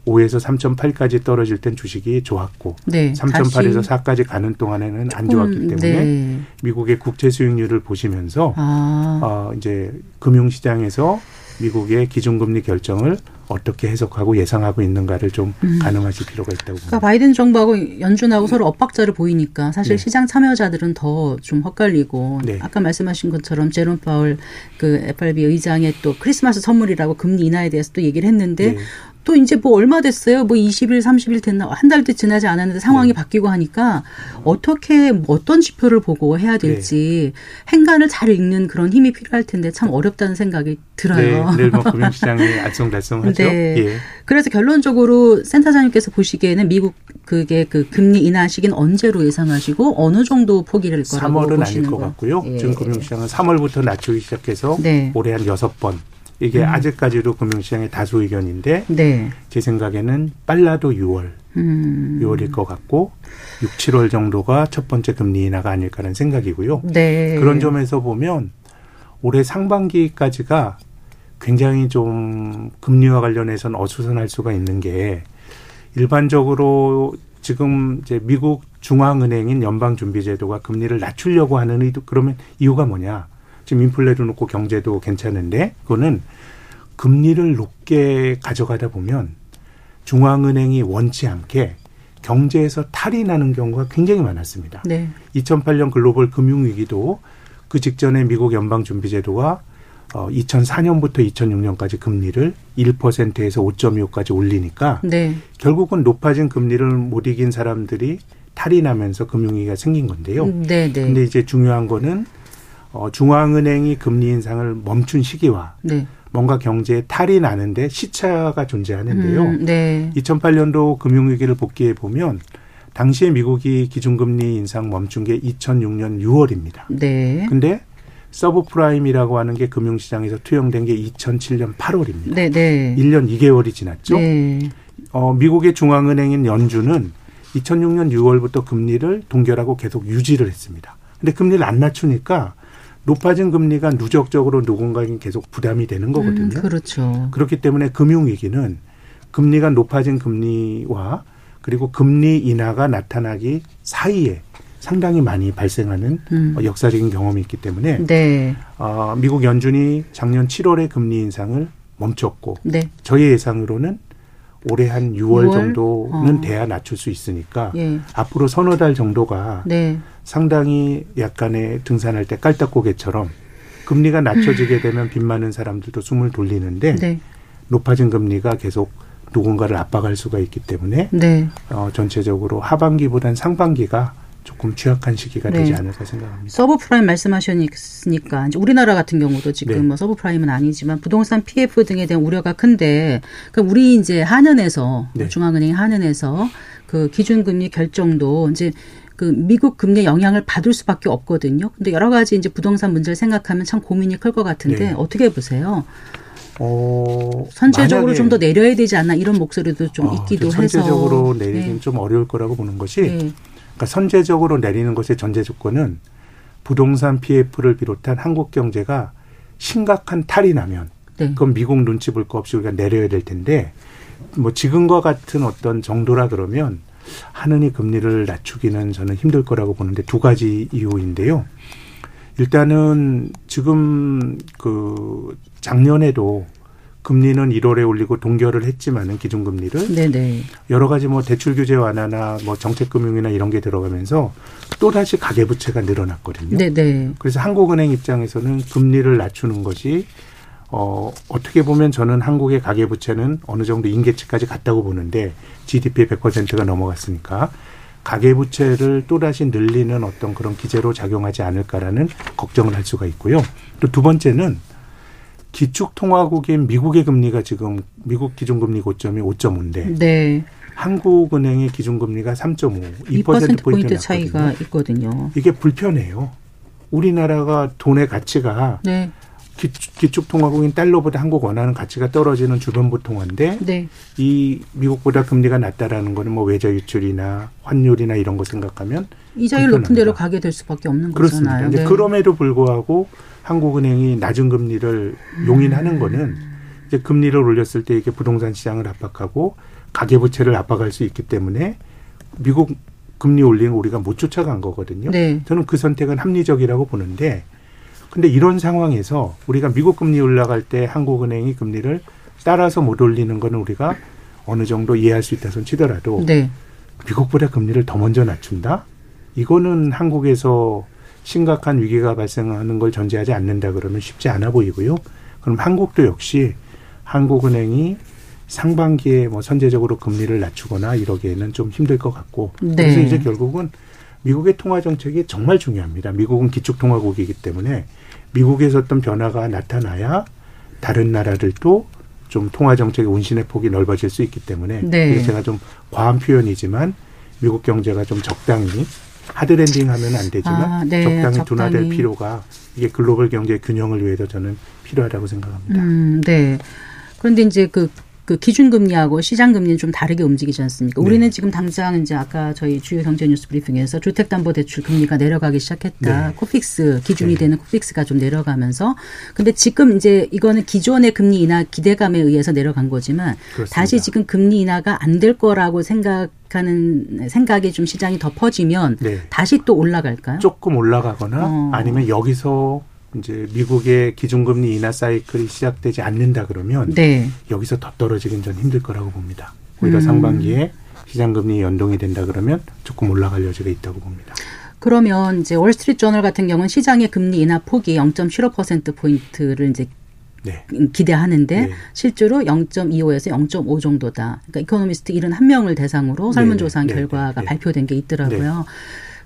Speaker 3: 5에서 3.8까지 떨어질 땐 주식이 좋았고 네, 3.8에서 4까지 가는 동안에는 안 좋았기 음, 때문에 네. 미국의 국채 수익률을 보시면서 아. 어 이제 금융 시장에서 미국의 기준금리 결정을 어떻게 해석하고 예상하고 있는가를 좀 음. 가능하실 필요가 있다고 봅니다.
Speaker 1: 그러니까 바이든 정부하고 연준하고 서로 엇박자를 보이니까 사실 네. 시장 참여자들은 더 좀 헛갈리고 네. 아까 말씀하신 것처럼 제롬 파월 그 FRB 의장의 또 크리스마스 선물이라고 금리 인하에 대해서 또 얘기를 했는데 네. 또 이제 뭐 얼마 됐어요? 뭐 20일, 30일 됐나? 한 달도 지나지 않았는데 상황이 네. 바뀌고 하니까 어떻게 어떤 지표를 보고 해야 될지 네. 행간을 잘 읽는 그런 힘이 필요할 텐데 참 어렵다는 생각이 들어요.
Speaker 3: 네, 뭐 금융시장이 알쏭달쏭하죠. 네.
Speaker 1: 예. 그래서 결론적으로 센터장님께서 보시기에는 미국 그게 그 금리 인하 시기는 언제로 예상하시고 어느 정도 포기를 거라고
Speaker 3: 3월은 아닐 것 같고요. 예. 지금 금융시장은 3월부터 낮추기 시작해서 네. 올해 한 여섯 번 이게 음. 아직까지도 금융시장의 다수 의견인데 네. 제 생각에는 빨라도 6월, 음. 6월일 것 같고 6, 7월 정도가 첫 번째 금리 인하가 아닐까라는 생각이고요. 네. 그런 점에서 보면 올해 상반기까지가 굉장히 좀 금리와 관련해서는 어수선할 수가 있는 게 일반적으로 지금 이제 미국 중앙은행인 연방준비제도가 금리를 낮추려고 하는 의도 그러면 이유가 뭐냐? 지금 인플레도 높고 경제도 괜찮은데 그거는 금리를 높게 가져가다 보면 중앙은행이 원치 않게 경제에서 탈이 나는 경우가 굉장히 많았습니다. 네. 2008년 글로벌 금융위기도 그 직전에 미국 연방준비제도가 어 2004년부터 2006년까지 금리를 1%에서 5.25까지 올리니까 네. 결국은 높아진 금리를 못 이긴 사람들이 탈이 나면서 금융위기가 생긴 건데요. 음, 네, 네. 근데 이제 중요한 거는 어, 중앙은행이 금리 인상을 멈춘 시기와 네. 뭔가 경제에 탈이 나는데 시차가 존재하는데요. 음, 네. 2008년도 금융위기를 복기해 보면 당시에 미국이 기준금리 인상 멈춘 게 2006년 6월입니다. 네. 근데 서브프라임이라고 하는 게 금융시장에서 투영된 게 2007년 8월입니다. 네, 네. 1년 2개월이 지났죠. 네. 어, 미국의 중앙은행인 연준은 2006년 6월부터 금리를 동결하고 계속 유지를 했습니다. 근데 금리를 안 낮추니까 높아진 금리가 누적적으로 누군가에게 계속 부담이 되는 거거든요. 음,
Speaker 1: 그렇죠.
Speaker 3: 그렇기 때문에 금융위기는 금리가 높아진 금리와 그리고 금리 인하가 나타나기 사이에 상당히 많이 발생하는 음. 역사적인 경험이 있기 때문에 네. 어, 미국 연준이 작년 7월에 금리 인상을 멈췄고 네. 저희 예상으로는 올해 한 6월, 6월? 정도는 어. 돼야 낮출 수 있으니까 예. 앞으로 서너 달 정도가 네. 상당히 약간의 등산할 때 깔딱고개처럼 금리가 낮춰지게 되면 빚 많은 사람들도 숨을 돌리는데 네. 높아진 금리가 계속 누군가를 압박할 수가 있기 때문에 네. 어, 전체적으로 하반기보단 상반기가 조금 취약한 시기가 네. 되지 않을까 생각합니다.
Speaker 1: 서브프라임 말씀하셨으니까 이제 우리나라 같은 경우도 지금 네. 뭐 서브프라임은 아니지만 부동산 PF 등에 대한 우려가 큰데 그 우리 이제 한은에서 네. 중앙은행 한은에서 그 기준금리 결정도 이제 그 미국 금리 영향을 받을 수밖에 없거든요. 근데 여러 가지 이제 부동산 문제를 생각하면 참 고민이 클 것 같은데 네. 어떻게 보세요? 어, 선제적으로 좀 더 내려야 되지 않나 이런 목소리도 좀 어, 있기도 해서
Speaker 3: 선제적으로 내리긴 네. 좀 어려울 거라고 보는 것이 네. 그러니까 선제적으로 내리는 것의 전제 조건은 부동산 PF를 비롯한 한국 경제가 심각한 탈이 나면 네. 그건 미국 눈치 볼 거 없이 우리가 내려야 될 텐데 뭐 지금과 같은 어떤 정도라 그러면 하느니 금리를 낮추기는 저는 힘들 거라고 보는데 두 가지 이유인데요. 일단은 지금 그 작년에도 금리는 1월에 올리고 동결을 했지만은 기준금리를 네네. 여러 가지 뭐 대출 규제 완화나 뭐 정책금융이나 이런 게 들어가면서 또 다시 가계부채가 늘어났거든요. 네네. 그래서 한국은행 입장에서는 금리를 낮추는 것이 어, 어떻게 보면 저는 한국의 가계부채는 어느 정도 임계치까지 갔다고 보는데 GDP의 100%가 넘어갔으니까 가계부채를 또다시 늘리는 어떤 그런 기제로 작용하지 않을까라는 걱정을 할 수가 있고요. 또 두 번째는 기축통화국인 미국의 금리가 지금 미국 기준금리 고점이 5.5인데 네. 한국은행의 기준금리가 3.5, 2% 포인트
Speaker 1: 차이가 있거든요.
Speaker 3: 이게 불편해요. 우리나라가 돈의 가치가 네. 기축 통화국인 달러보다 한국 원화는 가치가 떨어지는 주변부 통화인데 네. 이 미국보다 금리가 낮다라는 거는 뭐 외자 유출이나 환율이나 이런 거 생각하면
Speaker 1: 이자율 높은 대로 가게 될 수밖에 없는
Speaker 3: 그렇습니다.
Speaker 1: 거잖아요.
Speaker 3: 네. 그럼에도 불구하고 한국은행이 낮은 금리를 용인하는 거는 이제 금리를 올렸을 때 이게 부동산 시장을 압박하고 가계부채를 압박할 수 있기 때문에 미국 금리 올리는 우리가 못 쫓아간 거거든요. 네. 저는 그 선택은 합리적이라고 보는데 근데 이런 상황에서 우리가 미국 금리 올라갈 때 한국은행이 금리를 따라서 못 올리는 거는 우리가 어느 정도 이해할 수 있다 손 치더라도 네. 미국보다 금리를 더 먼저 낮춘다? 이거는 한국에서 심각한 위기가 발생하는 걸 전제하지 않는다 그러면 쉽지 않아 보이고요. 그럼 한국도 역시 한국은행이 상반기에 뭐 선제적으로 금리를 낮추거나 이러기에는 좀 힘들 것 같고 네. 그래서 이제 결국은 미국의 통화 정책이 정말 중요합니다. 미국은 기축 통화국이기 때문에 미국에서 어떤 변화가 나타나야 다른 나라들도 좀 통화 정책의 운신의 폭이 넓어질 수 있기 때문에 네. 제가 좀 과한 표현이지만 미국 경제가 좀 적당히 하드랜딩 하면 안 되지만 아, 네. 적당히, 적당히 둔화될 필요가 이게 글로벌 경제 균형을 위해서 저는 필요하다고 생각합니다.
Speaker 1: 음, 네. 그런데 이제 그 그 기준금리하고 시장금리는 좀 다르게 움직이지 않습니까? 네. 우리는 지금 당장 이제 아까 저희 주요 경제 뉴스 브리핑에서 주택담보대출 금리가 내려가기 시작했다. 네. 코픽스 기준이 네. 되는 코픽스가 좀 내려가면서 근데 지금 이제 이거는 기존의 금리 인하 기대감에 의해서 내려간 거지만 그렇습니다. 다시 지금 금리 인하가 안 될 거라고 생각 하는 생각이 좀 시장이 덮어지면 네. 다시 또 올라갈까요?
Speaker 3: 조금 올라가거나 어. 아니면 여기서 이제 미국의 기준금리 인하 사이클이 시작되지 않는다 그러면 네. 여기서 더 떨어지긴 전 힘들 거라고 봅니다. 오히려 음. 상반기에 시장금리 연동이 된다 그러면 조금 올라갈 여지가 있다고 봅니다.
Speaker 1: 그러면 이제 월스트리트 저널 같은 경우는 시장의 금리 인하 폭이 0.75% 포인트를 이제 네. 기대하는데 네. 실제로 0.25에서 0.5 정도다. 그러니까 이코노미스트 71명을 대상으로 설문조사한 네. 네. 결과가 네. 발표된 게 있더라고요.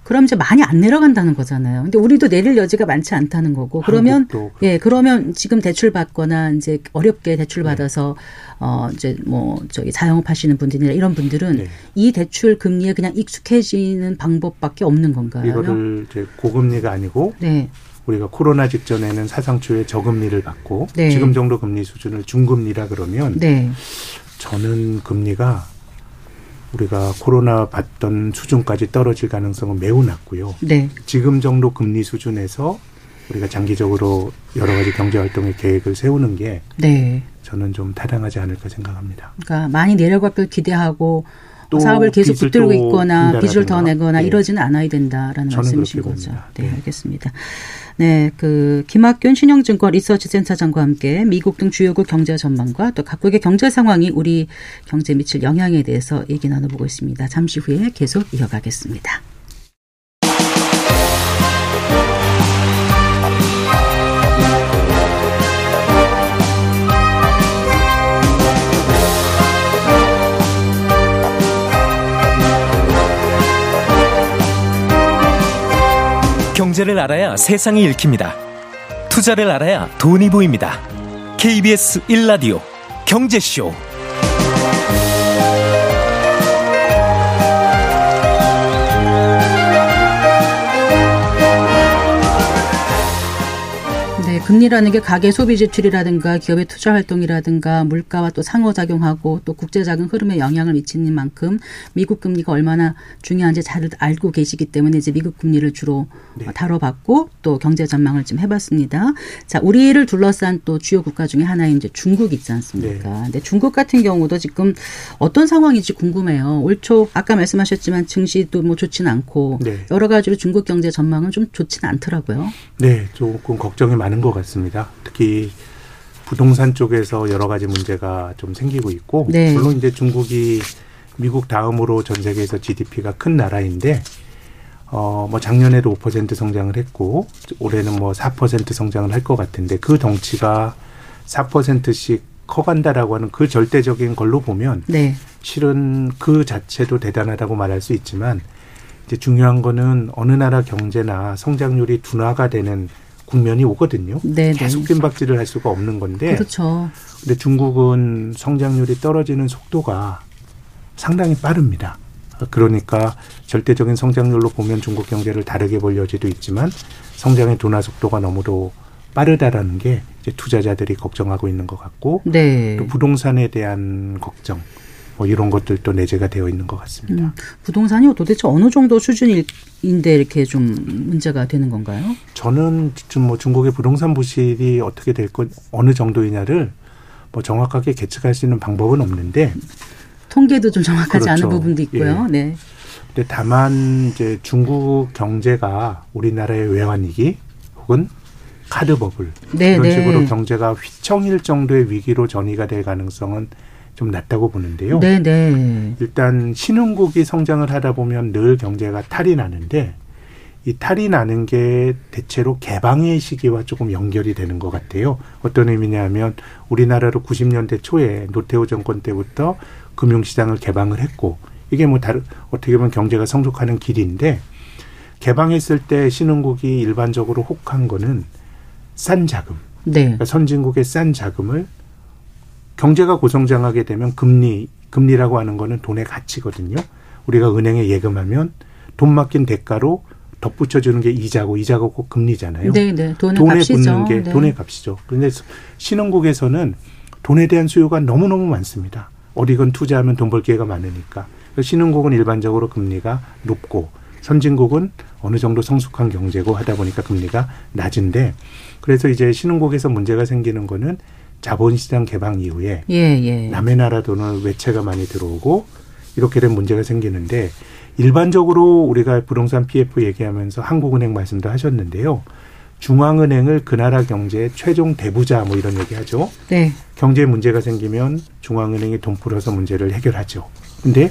Speaker 1: 그럼 이제 많이 안 내려간다는 거잖아요. 근데 우리도 내릴 여지가 많지 않다는 거고. 그러면 예, 그러면 지금 대출 받거나 이제 어렵게 대출 네. 받아서 어 이제 뭐 저기 자영업 하시는 분들이나 이런 분들은 네. 이 대출 금리에 그냥 익숙해지는 방법밖에 없는 건가요?
Speaker 3: 이거를 이제 고금리가 아니고 네. 우리가 코로나 직전에는 사상 초에 저금리를 받고 네. 지금 정도 금리 수준을 중금리라 그러면 네. 저는 금리가 우리가 코로나 받던 수준까지 떨어질 가능성은 매우 낮고요. 네. 지금 정도 금리 수준에서 우리가 장기적으로 여러 가지 경제 활동의 계획을 세우는 게 네. 저는 좀 타당하지 않을까 생각합니다.
Speaker 1: 그러니까 많이 내려갈 걸 기대하고 또 사업을 계속 붙들고 있거나 빚을 더 내거나 네. 이러지는 않아야 된다라는 말씀이신 거죠. 네, 네, 알겠습니다. 네, 그 김학균 신영증권 리서치 센터장과 함께 미국 등 주요국 경제 전망과 또 각국의 경제 상황이 우리 경제에 미칠 영향에 대해서 얘기 나눠보고 있습니다. 잠시 후에 계속 이어가겠습니다.
Speaker 4: 경제를 알아야 세상이 읽힙니다. 투자를 알아야 돈이 보입니다. KBS 1라디오 경제쇼.
Speaker 1: 금리라는 게 가계 소비 지출이라든가 기업의 투자 활동이라든가 물가와 또 상호작용하고 또 국제자금 흐름에 영향을 미치는 만큼 미국 금리가 얼마나 중요한지 잘 알고 계시기 때문에 이제 미국 금리를 주로 네. 다뤄봤고 또 경제 전망을 좀 해봤습니다. 자, 우리를 둘러싼 또 주요 국가 중에 하나인 이제 중국 있지 않습니까? 네. 근데 중국 같은 경우도 지금 어떤 상황인지 궁금해요. 올 초 아까 말씀하셨지만 증시도 뭐 좋지는 않고 네. 여러 가지로 중국 경제 전망은 좀 좋지는 않더라고요.
Speaker 3: 네, 조금 걱정이 많은 것 같습니다. 특히 부동산 쪽에서 여러 가지 문제가 좀 생기고 있고 네. 물론 이제 중국이 미국 다음으로 전 세계에서 GDP가 큰 나라인데 어 뭐 작년에도 5% 성장을 했고 올해는 뭐 4% 성장을 할 것 같은데 그 덩치가 4%씩 커간다라고 하는 그 절대적인 걸로 보면 네. 실은 그 자체도 대단하다고 말할 수 있지만 이제 중요한 거는 어느 나라 경제나 성장률이 둔화가 되는 국면이 오거든요. 네네. 계속 뜀박질을 할 수가 없는 건데.
Speaker 1: 그렇죠.
Speaker 3: 근데 중국은 성장률이 떨어지는 속도가 상당히 빠릅니다. 그러니까 절대적인 성장률로 보면 중국 경제를 다르게 볼 여지도 있지만 성장의 둔화 속도가 너무도 빠르다라는 게 이제 투자자들이 걱정하고 있는 것 같고 네. 또 부동산에 대한 걱정 뭐 이런 것들도 내재가 되어 있는 것 같습니다. 음,
Speaker 1: 부동산이 도대체 어느 정도 수준인데 이렇게 좀 문제가 되는 건가요?
Speaker 3: 저는 지금 뭐 중국의 부동산 부실이 어떻게 될 것 어느 정도이냐를 뭐 정확하게 계측할 수 있는 방법은 없는데
Speaker 1: 통계도 좀 정확하지 그렇죠. 않은 부분도 있고요. 예. 네.
Speaker 3: 근데 다만 이제 중국 경제가 우리나라의 외환위기 혹은 카드 버블 네, 이런 네. 식으로 경제가 휘청일 정도의 위기로 전이가 될 가능성은 좀 낮다고 보는데요. 네네. 네. 일단 신흥국이 성장을 하다 보면 늘 경제가 탈이 나는데 이 탈이 나는 게 대체로 개방의 시기와 조금 연결이 되는 것 같아요. 어떤 의미냐면 우리나라로 90년대 초에 노태우 정권 때부터 금융시장을 개방을 했고 이게 뭐 다른 어떻게 보면 경제가 성숙하는 길인데 개방했을 때 신흥국이 일반적으로 혹한 거는 싼 자금. 네. 그러니까 선진국의 싼 자금을 경제가 고성장하게 되면 금리, 금리라고 하는 거는 돈의 가치거든요. 우리가 은행에 예금하면 돈 맡긴 대가로 덧붙여주는 게 이자고 이자고 꼭 금리잖아요.
Speaker 1: 네, 네. 돈의 돈에 값이죠. 붙는
Speaker 3: 게 네. 돈의 값이죠. 그런데 신흥국에서는 돈에 대한 수요가 너무너무 많습니다. 어디건 투자하면 돈 벌 기회가 많으니까. 신흥국은 일반적으로 금리가 높고 선진국은 어느 정도 성숙한 경제고 하다 보니까 금리가 낮은데 그래서 이제 신흥국에서 문제가 생기는 거는 자본시장 개방 이후에 예, 예. 남의 나라 돈을 외채가 많이 들어오고 이렇게 된 문제가 생기는데 일반적으로 우리가 부동산 PF 얘기하면서 한국은행 말씀도 하셨는데요. 중앙은행을 그 나라 경제의 최종 대부자 뭐 이런 얘기 하죠. 네. 경제 문제가 생기면 중앙은행이 돈 풀어서 문제를 해결하죠. 근데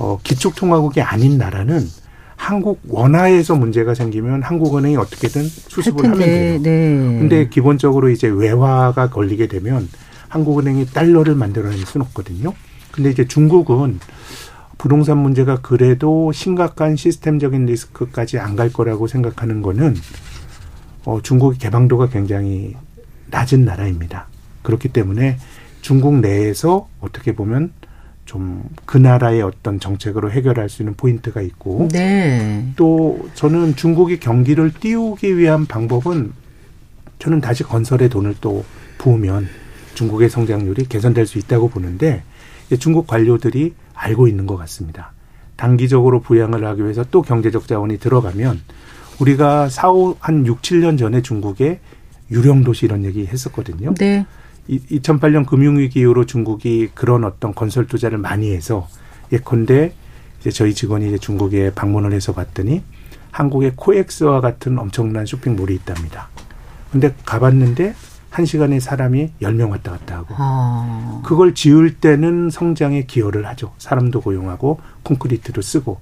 Speaker 3: 어 기축통화국이 아닌 나라는 한국 원화에서 문제가 생기면 한국은행이 어떻게든 수습을 하면 돼요. 네. 근데 기본적으로 이제 외화가 걸리게 되면 한국은행이 달러를 만들어낼 수는 없거든요. 근데 이제 중국은 부동산 문제가 그래도 심각한 시스템적인 리스크까지 안 갈 거라고 생각하는 거는 어, 중국의 개방도가 굉장히 낮은 나라입니다. 그렇기 때문에 중국 내에서 어떻게 보면 좀 그 나라의 어떤 정책으로 해결할 수 있는 포인트가 있고 네. 또 저는 중국이 경기를 띄우기 위한 방법은 저는 다시 건설에 돈을 또 부으면 중국의 성장률이 개선될 수 있다고 보는데 중국 관료들이 알고 있는 것 같습니다. 단기적으로 부양을 하기 위해서 또 경제적 자원이 들어가면 우리가 사오 한 6, 7년 전에 중국에 유령 도시 이런 얘기 했었거든요. 네. 2008년 금융위기 이후로 중국이 그런 어떤 건설 투자를 많이 해서 예컨대 이제 저희 직원이 이제 중국에 방문을 해서 봤더니 한국의 코엑스와 같은 엄청난 쇼핑몰이 있답니다. 근데 가봤는데 한 시간에 사람이 열 명 왔다 갔다 하고 아. 그걸 지을 때는 성장에 기여를 하죠. 사람도 고용하고 콘크리트도 쓰고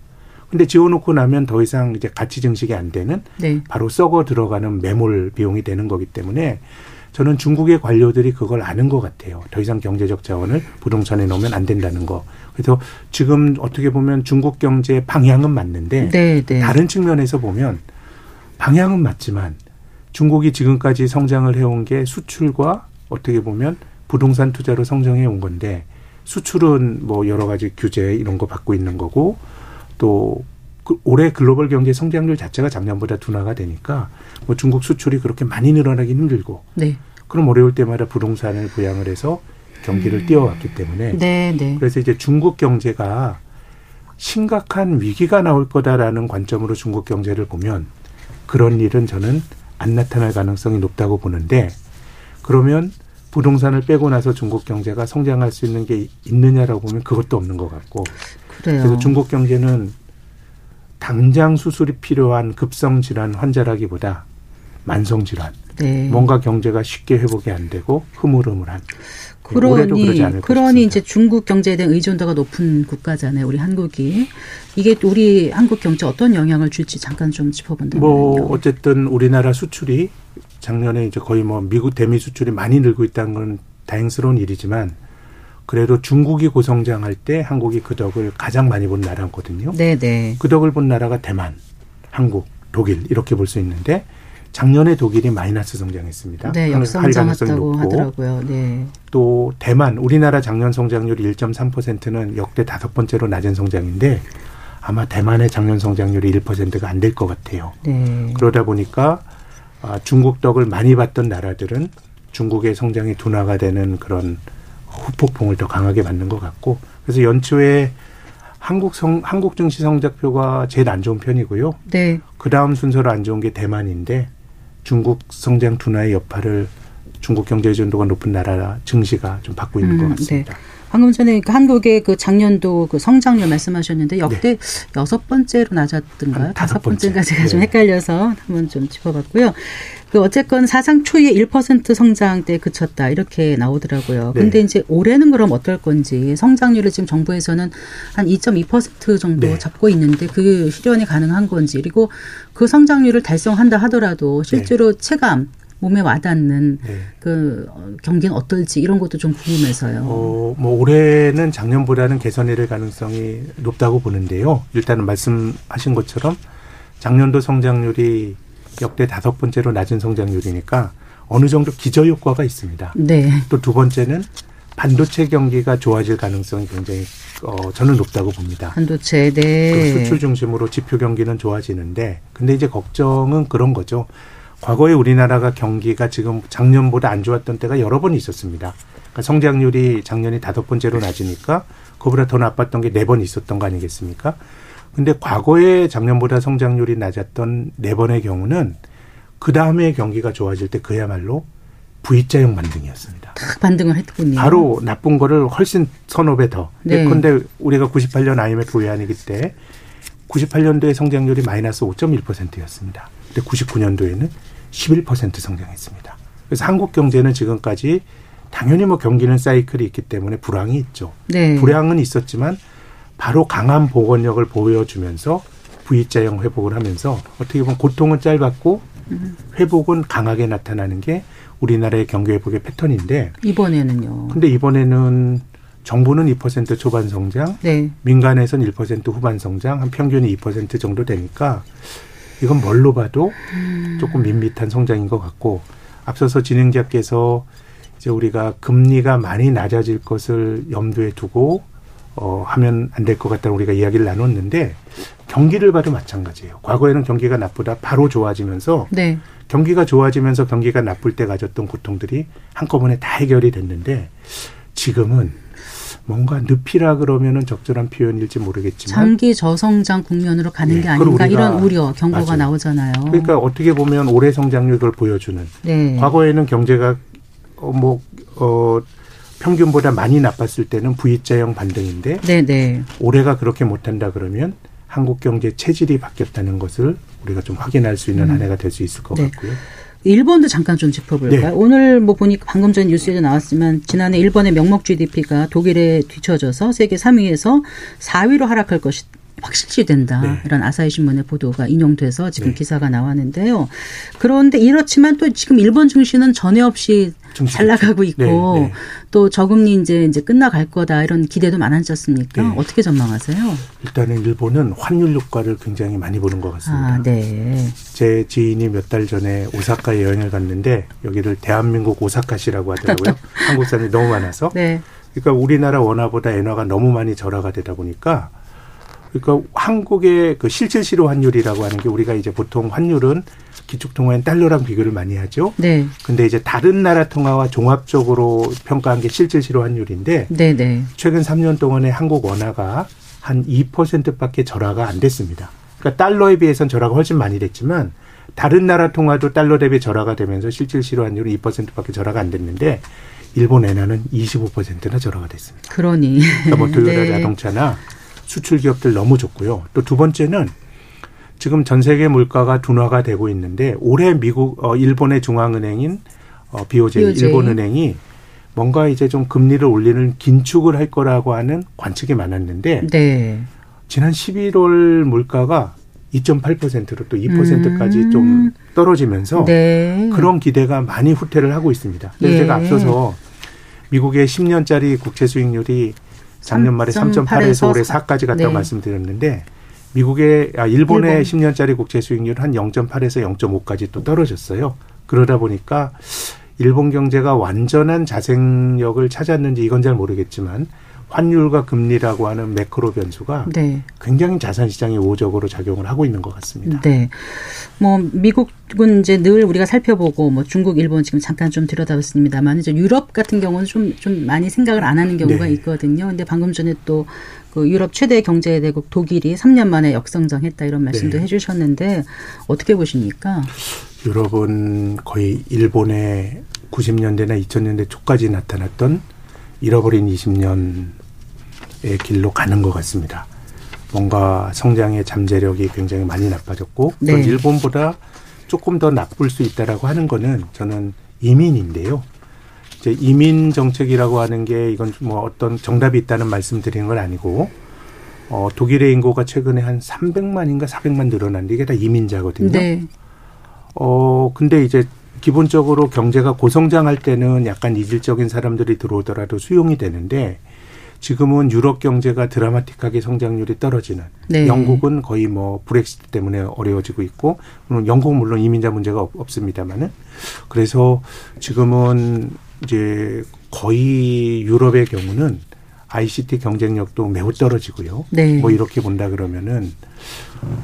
Speaker 3: 근데 지어놓고 나면 더 이상 이제 가치 증식이 안 되는 네. 바로 썩어 들어가는 매몰 비용이 되는 거기 때문에 저는 중국의 관료들이 그걸 아는 것 같아요. 더 이상 경제적 자원을 부동산에 넣으면 안 된다는 거. 그래서 지금 어떻게 보면 중국 경제 방향은 맞는데 네, 네. 다른 측면에서 보면 방향은 맞지만 중국이 지금까지 성장을 해온 게 수출과 어떻게 보면 부동산 투자로 성장해 온 건데 수출은 뭐 여러 가지 규제 이런 거 받고 있는 거고 또그 올해 글로벌 경제 성장률 자체가 작년보다 둔화가 되니까 뭐 중국 수출이 그렇게 많이 늘어나기 힘들고 네. 그럼 어려울 때마다 부동산을 부양을 해서 경기를 음. 띄워왔기 때문에 네, 네. 그래서 이제 중국 경제가 심각한 위기가 나올 거다라는 관점으로 중국 경제를 보면 그런 일은 저는 안 나타날 가능성이 높다고 보는데 그러면 부동산을 빼고 나서 중국 경제가 성장할 수 있는 게 있느냐라고 보면 그것도 없는 것 같고 그래요. 그래서 중국 경제는 당장 수술이 필요한 급성 질환 환자라기보다 만성 질환 네. 뭔가 경제가 쉽게 회복이 안 되고 흐물흐물한
Speaker 1: 네, 그러니 그러니 이제 중국 경제에 대한 의존도가 높은 국가잖아요. 우리 한국이 이게 우리 한국 경제 어떤 영향을 줄지 잠깐 좀 짚어본다면요.
Speaker 3: 뭐 어쨌든 우리나라 수출이 작년에 이제 거의 뭐 미국 대미 수출이 많이 늘고 있다는 건 다행스러운 일이지만 그래도 중국이 고성장할 때 한국이 그 덕을 가장 많이 본 나라거든요.
Speaker 1: 네네. 네.
Speaker 3: 그 덕을 본 나라가 대만, 한국, 독일 이렇게 볼 수 있는데 작년에 독일이 마이너스 성장했습니다.
Speaker 1: 네, 역성장했다고 하더라고요. 네.
Speaker 3: 또 대만, 우리나라 작년 성장률 1.3%는 역대 다섯 번째로 낮은 성장인데 아마 대만의 작년 성장률이 1%가 안 될 것 같아요. 네. 그러다 보니까 아, 중국 덕을 많이 봤던 나라들은 중국의 성장이 둔화가 되는 그런 후폭풍을 더 강하게 받는 것 같고 그래서 연초에 한국 성 한국 증시 성적표가 제일 안 좋은 편이고요.
Speaker 1: 네.
Speaker 3: 그 다음 순서로 안 좋은 게 대만인데 중국 성장 둔화의 여파를 중국 경제 의존도가 높은 나라 증시가 좀 받고 있는 음, 것 같습니다. 네.
Speaker 1: 방금 전에 그 한국의 그 작년도 그 성장률 말씀하셨는데 역대 네. 여섯 번째로 낮았던가요? 다섯 번째가 제가 네. 좀 헷갈려서 한번 좀 짚어봤고요. 그 어쨌건 사상 초유의 1% 성장대에 그쳤다 이렇게 나오더라고요. 네. 근데 이제 올해는 그럼 어떨 건지 성장률을 지금 정부에서는 한 2.2% 정도 네. 잡고 있는데 그 실현이 가능한 건지 그리고 그 성장률을 달성한다 하더라도 실제로 네. 체감 몸에 와닿는 네. 그 경기는 어떨지 이런 것도 좀 궁금해서요.
Speaker 3: 어, 뭐 올해는 작년보다는 개선해낼 가능성이 높다고 보는데요. 일단은 말씀하신 것처럼 작년도 성장률이 역대 다섯 번째로 낮은 성장률이니까 어느 정도 기저 효과가 있습니다.
Speaker 1: 네.
Speaker 3: 또 두 번째는 반도체 경기가 좋아질 가능성이 굉장히 어 저는 높다고 봅니다.
Speaker 1: 반도체 네.
Speaker 3: 수출 중심으로 지표 경기는 좋아지는데 근데 이제 걱정은 그런 거죠. 과거에 우리나라가 경기가 지금 작년보다 안 좋았던 때가 여러 번 있었습니다. 그러니까 성장률이 작년이 다섯 번째로 낮으니까 그보다 더 나빴던 게 네 번 있었던 거 아니겠습니까? 근데 과거에 작년보다 성장률이 낮았던 네 번의 경우는 그 다음에 경기가 좋아질 때 그야말로 V자형 반등이었습니다.
Speaker 1: 딱 반등을 했군요.
Speaker 3: 바로 나쁜 거를 훨씬 선호 배 더. 네. 예컨대 우리가 98년 IMF 외환위기 때 98년도에 성장률이 마이너스 5.1%였습니다. 근데 99년도에는 11% 성장했습니다. 그래서 한국 경제는 지금까지 당연히 뭐 경기는 사이클이 있기 때문에 불황이 있죠.
Speaker 1: 네.
Speaker 3: 불황은 있었지만 바로 강한 복원력을 보여주면서 V자형 회복을 하면서 어떻게 보면 고통은 짧았고 회복은 강하게 나타나는 게 우리나라의 경기 회복의 패턴인데
Speaker 1: 이번에는요.
Speaker 3: 근데 이번에는 정부는 2% 초반 성장,
Speaker 1: 네.
Speaker 3: 민간에서는 1% 후반 성장, 한 평균이 2% 정도 되니까 이건 뭘로 봐도 조금 밋밋한 성장인 것 같고 앞서서 진행자께서 이제 우리가 금리가 많이 낮아질 것을 염두에 두고 어 하면 안 될 것 같다는 우리가 이야기를 나눴는데 경기를 봐도 마찬가지예요. 과거에는 경기가 나쁘다 바로 좋아지면서
Speaker 1: 네.
Speaker 3: 경기가 좋아지면서 경기가 나쁠 때 가졌던 고통들이 한꺼번에 다 해결이 됐는데 지금은 뭔가 늪이라 그러면은 적절한 표현일지 모르겠지만
Speaker 1: 장기 저성장 국면으로 가는 네, 게 아닌가 이런 우려 경고가 맞아요. 나오잖아요.
Speaker 3: 그러니까 어떻게 보면 올해 성장률을 보여주는
Speaker 1: 네.
Speaker 3: 과거에는 경제가 어, 뭐 어, 평균보다 많이 나빴을 때는 V자형 반등인데
Speaker 1: 네네. 네.
Speaker 3: 올해가 그렇게 못한다 그러면 한국 경제 체질이 바뀌었다는 것을 우리가 좀 확인할 수 있는 음. 한 해가 될 수 있을 것 네. 같고요.
Speaker 1: 일본도 잠깐 좀 짚어볼까요? 네. 오늘 뭐 보니까 방금 전 뉴스에도 나왔지만 지난해 일본의 명목 GDP가 독일에 뒤처져서 세계 3위에서 4위로 하락할 것이 확실시 된다. 네. 이런 아사히 신문의 보도가 인용돼서 지금 네. 기사가 나왔는데요. 그런데 이렇지만 또 지금 일본 증시는 전에 없이 잘 나가고 있고 네, 네. 또 저금리 이제 이제 끝나갈 거다 이런 기대도 많았지 않습니까? 네. 어떻게 전망하세요?
Speaker 3: 일단은 일본은 환율 효과를 굉장히 많이 보는 것 같습니다.
Speaker 1: 아, 네.
Speaker 3: 제 지인이 몇 달 전에 오사카에 여행을 갔는데 여기를 대한민국 오사카시라고 하더라고요. 한국 사람이 너무 많아서.
Speaker 1: 네.
Speaker 3: 그러니까 우리나라 원화보다 엔화가 너무 많이 절하가 되다 보니까 그러니까 한국의 그 실질시로 환율이라고 하는 게 우리가 이제 보통 환율은 기축 통화엔 달러랑 비교를 많이 하죠.
Speaker 1: 네.
Speaker 3: 근데 이제 다른 나라 통화와 종합적으로 평가한 게 실질시로 환율인데
Speaker 1: 네, 네.
Speaker 3: 최근 3년 동안에 한국 원화가 한 2%밖에 절하가 안 됐습니다. 그러니까 달러에 비해서는 절하가 훨씬 많이 됐지만 다른 나라 통화도 달러 대비 절하가 되면서 실질시로 환율은 2%밖에 절하가 안 됐는데 일본 엔화는 25%나 절하가 됐습니다.
Speaker 1: 그러니.
Speaker 3: 그러니까 뭐 토요타 네. 자동차나 수출 기업들 너무 좋고요. 또 두 번째는 지금 전 세계 물가가 둔화가 되고 있는데 올해 미국 어 일본의 중앙은행인 어 BOJ, BOJ. 일본은행이 뭔가 이제 좀 금리를 올리는 긴축을 할 거라고 하는 관측이 많았는데
Speaker 1: 네.
Speaker 3: 지난 11월 물가가 2.8%로 또 2%까지 음. 좀 떨어지면서
Speaker 1: 네.
Speaker 3: 그런 기대가 많이 후퇴를 하고 있습니다. 그래서 예. 제가 앞서서 미국의 10년짜리 국채 수익률이 작년 말에 3.8에서 올해 4까지 갔다고 네. 말씀드렸는데 미국의 아 일본의 일본. 10년짜리 국채 수익률 한 0.8에서 0.5까지 또 떨어졌어요. 그러다 보니까 일본 경제가 완전한 자생력을 찾았는지 이건 잘 모르겠지만 환율과 금리라고 하는 매크로 변수가 네. 굉장히 자산 시장에 우호적으로 작용을 하고 있는 것 같습니다.
Speaker 1: 네. 뭐 미국은 이제 늘 우리가 살펴보고 뭐 중국, 일본 지금 잠깐 좀 들여다봤습니다만 이제 유럽 같은 경우는 좀좀 많이 생각을 안 하는 경우가 네. 있거든요. 근데 방금 전에 또 그 유럽 최대 경제 대국 독일이 3년 만에 역성장했다 이런 말씀도 네. 해주셨는데 어떻게 보십니까?
Speaker 3: 유럽은 거의 일본의 90년대나 2000년대 초까지 나타났던 잃어버린 20년 길로 가는 것 같습니다. 뭔가 성장의 잠재력이 굉장히 많이 나빠졌고 네. 일본보다 조금 더 나쁠 수 있다라고 하는 거는 저는 이민인데요. 이제 이민 정책이라고 하는 게 이건 뭐 어떤 정답이 있다는 말씀드리는 건 아니고 어 독일의 인구가 최근에 한 300만인가 400만 늘어났는데 이게 다 이민자거든요. 네. 어 근데 이제 기본적으로 경제가 고성장할 때는 약간 이질적인 사람들이 들어오더라도 수용이 되는데 지금은 유럽 경제가 드라마틱하게 성장률이 떨어지는 네. 영국은 거의 뭐 브렉시트 때문에 어려워지고 있고 영국은 물론 이민자 문제가 없, 습니다만은 그래서 지금은 이제 거의 유럽의 경우는 ICT 경쟁력도 매우 떨어지고요. 네. 뭐 이렇게 본다 그러면은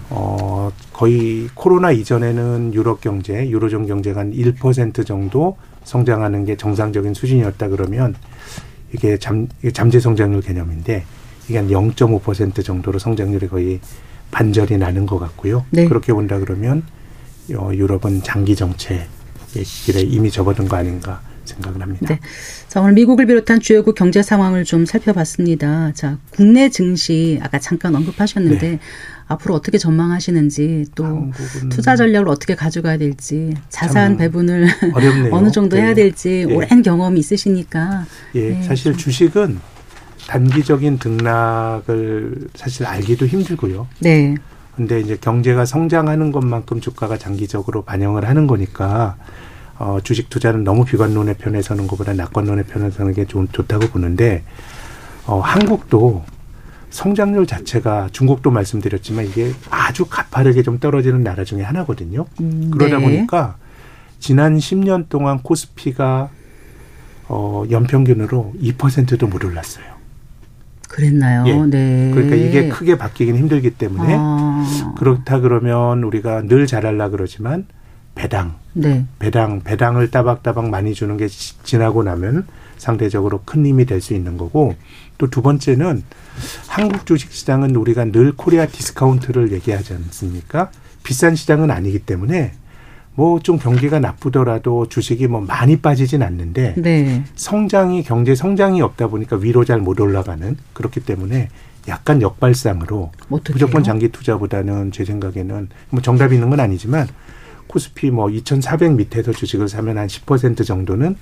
Speaker 3: 어 거의 코로나 이전에는 유럽 경제, 유로존 경제가 한 1% 정도 성장하는 게 정상적인 수준이었다 그러면 이게 잠, 이게 잠재 성장률 개념인데 이게 한 0.5% 정도로 성장률이 거의 반절이 나는 것 같고요. 네. 그렇게 본다 그러면 어, 유럽은 장기 정체의 길에 이미 접어든 거 아닌가 생각을 합니다. 네.
Speaker 1: 자, 오늘 미국을 비롯한 주요국 경제 상황을 좀 살펴봤습니다. 자, 국내 증시 아까 잠깐 언급하셨는데 네. 앞으로 어떻게 전망하시는지 또 투자 전략을 어떻게 가져가야 될지 자산 배분을 어느 정도 네. 해야 될지 예. 오랜 경험이 있으시니까
Speaker 3: 예, 네. 사실 주식은 단기적인 등락을 사실 알기도 힘들고요. 네. 근데 이제 경제가 성장하는 것만큼 주가가 장기적으로 반영을 하는 거니까 어, 주식 투자는 너무 비관론의 편에 서는 것보다 낙관론의 편에 서는 게 좀 좋다고 보는데 어, 한국도 성장률 자체가 중국도 말씀드렸지만 이게 아주 가파르게 좀 떨어지는 나라 중에 하나거든요. 음, 그러다 네. 보니까 지난 10년 동안 코스피가 어, 연평균으로 2%도 못 올랐어요.
Speaker 1: 그랬나요? 예. 네.
Speaker 3: 그러니까 이게 크게 바뀌기는 힘들기 때문에 아. 그렇다 그러면 우리가 늘 잘할라 그러지만 배당, 네. 배당, 배당을 따박따박 많이 주는 게 지나고 나면 상대적으로 큰 힘이 될 수 있는 거고 또 두 번째는 한국 주식 시장은 우리가 늘 코리아 디스카운트를 얘기하지 않습니까? 비싼 시장은 아니기 때문에 뭐 좀 경기가 나쁘더라도 주식이 뭐 많이 빠지진 않는데 네. 성장이 경제 성장이 없다 보니까 위로 잘 못 올라가는 그렇기 때문에 약간 역발상으로? 무조건 장기 투자보다는 제 생각에는 뭐 정답이 있는 건 아니지만 코스피 뭐 2,400 밑에서 주식을 사면 한 10% 정도는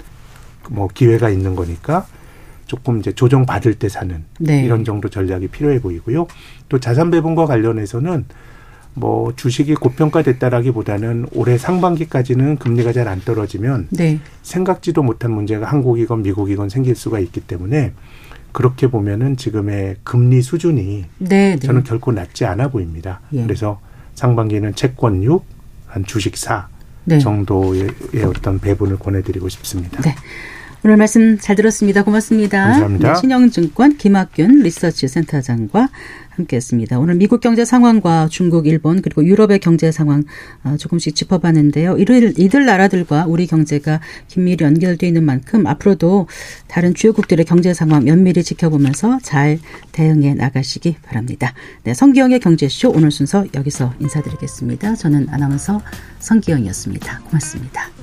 Speaker 3: 뭐 기회가 있는 거니까 조금 이제 조정 받을 때 사는 네. 이런 정도 전략이 필요해 보이고요. 또 자산 배분과 관련해서는 뭐 주식이 고평가됐다라기보다는 올해 상반기까지는 금리가 잘 안 떨어지면 네. 생각지도 못한 문제가 한국이건 미국이건 생길 수가 있기 때문에 그렇게 보면은 지금의 금리 수준이 네, 네. 저는 결코 낮지 않아 보입니다. 예. 그래서 상반기는 채권 6, 한 주식 4 네. 정도의 어떤 배분을 권해드리고 싶습니다. 네.
Speaker 1: 오늘 말씀 잘 들었습니다. 고맙습니다.
Speaker 3: 감사합니다.
Speaker 1: 네, 신영증권 김학균 리서치 센터장과 함께했습니다. 오늘 미국 경제 상황과 중국, 일본 그리고 유럽의 경제 상황 어, 조금씩 짚어봤는데요. 이들, 이들 나라들과 우리 경제가 긴밀히 연결되어 있는 만큼 앞으로도 다른 주요국들의 경제 상황 면밀히 지켜보면서 잘 대응해 나가시기 바랍니다. 네, 성기영의 경제쇼 오늘 순서 여기서 인사드리겠습니다. 저는 아나운서 성기영이었습니다. 고맙습니다.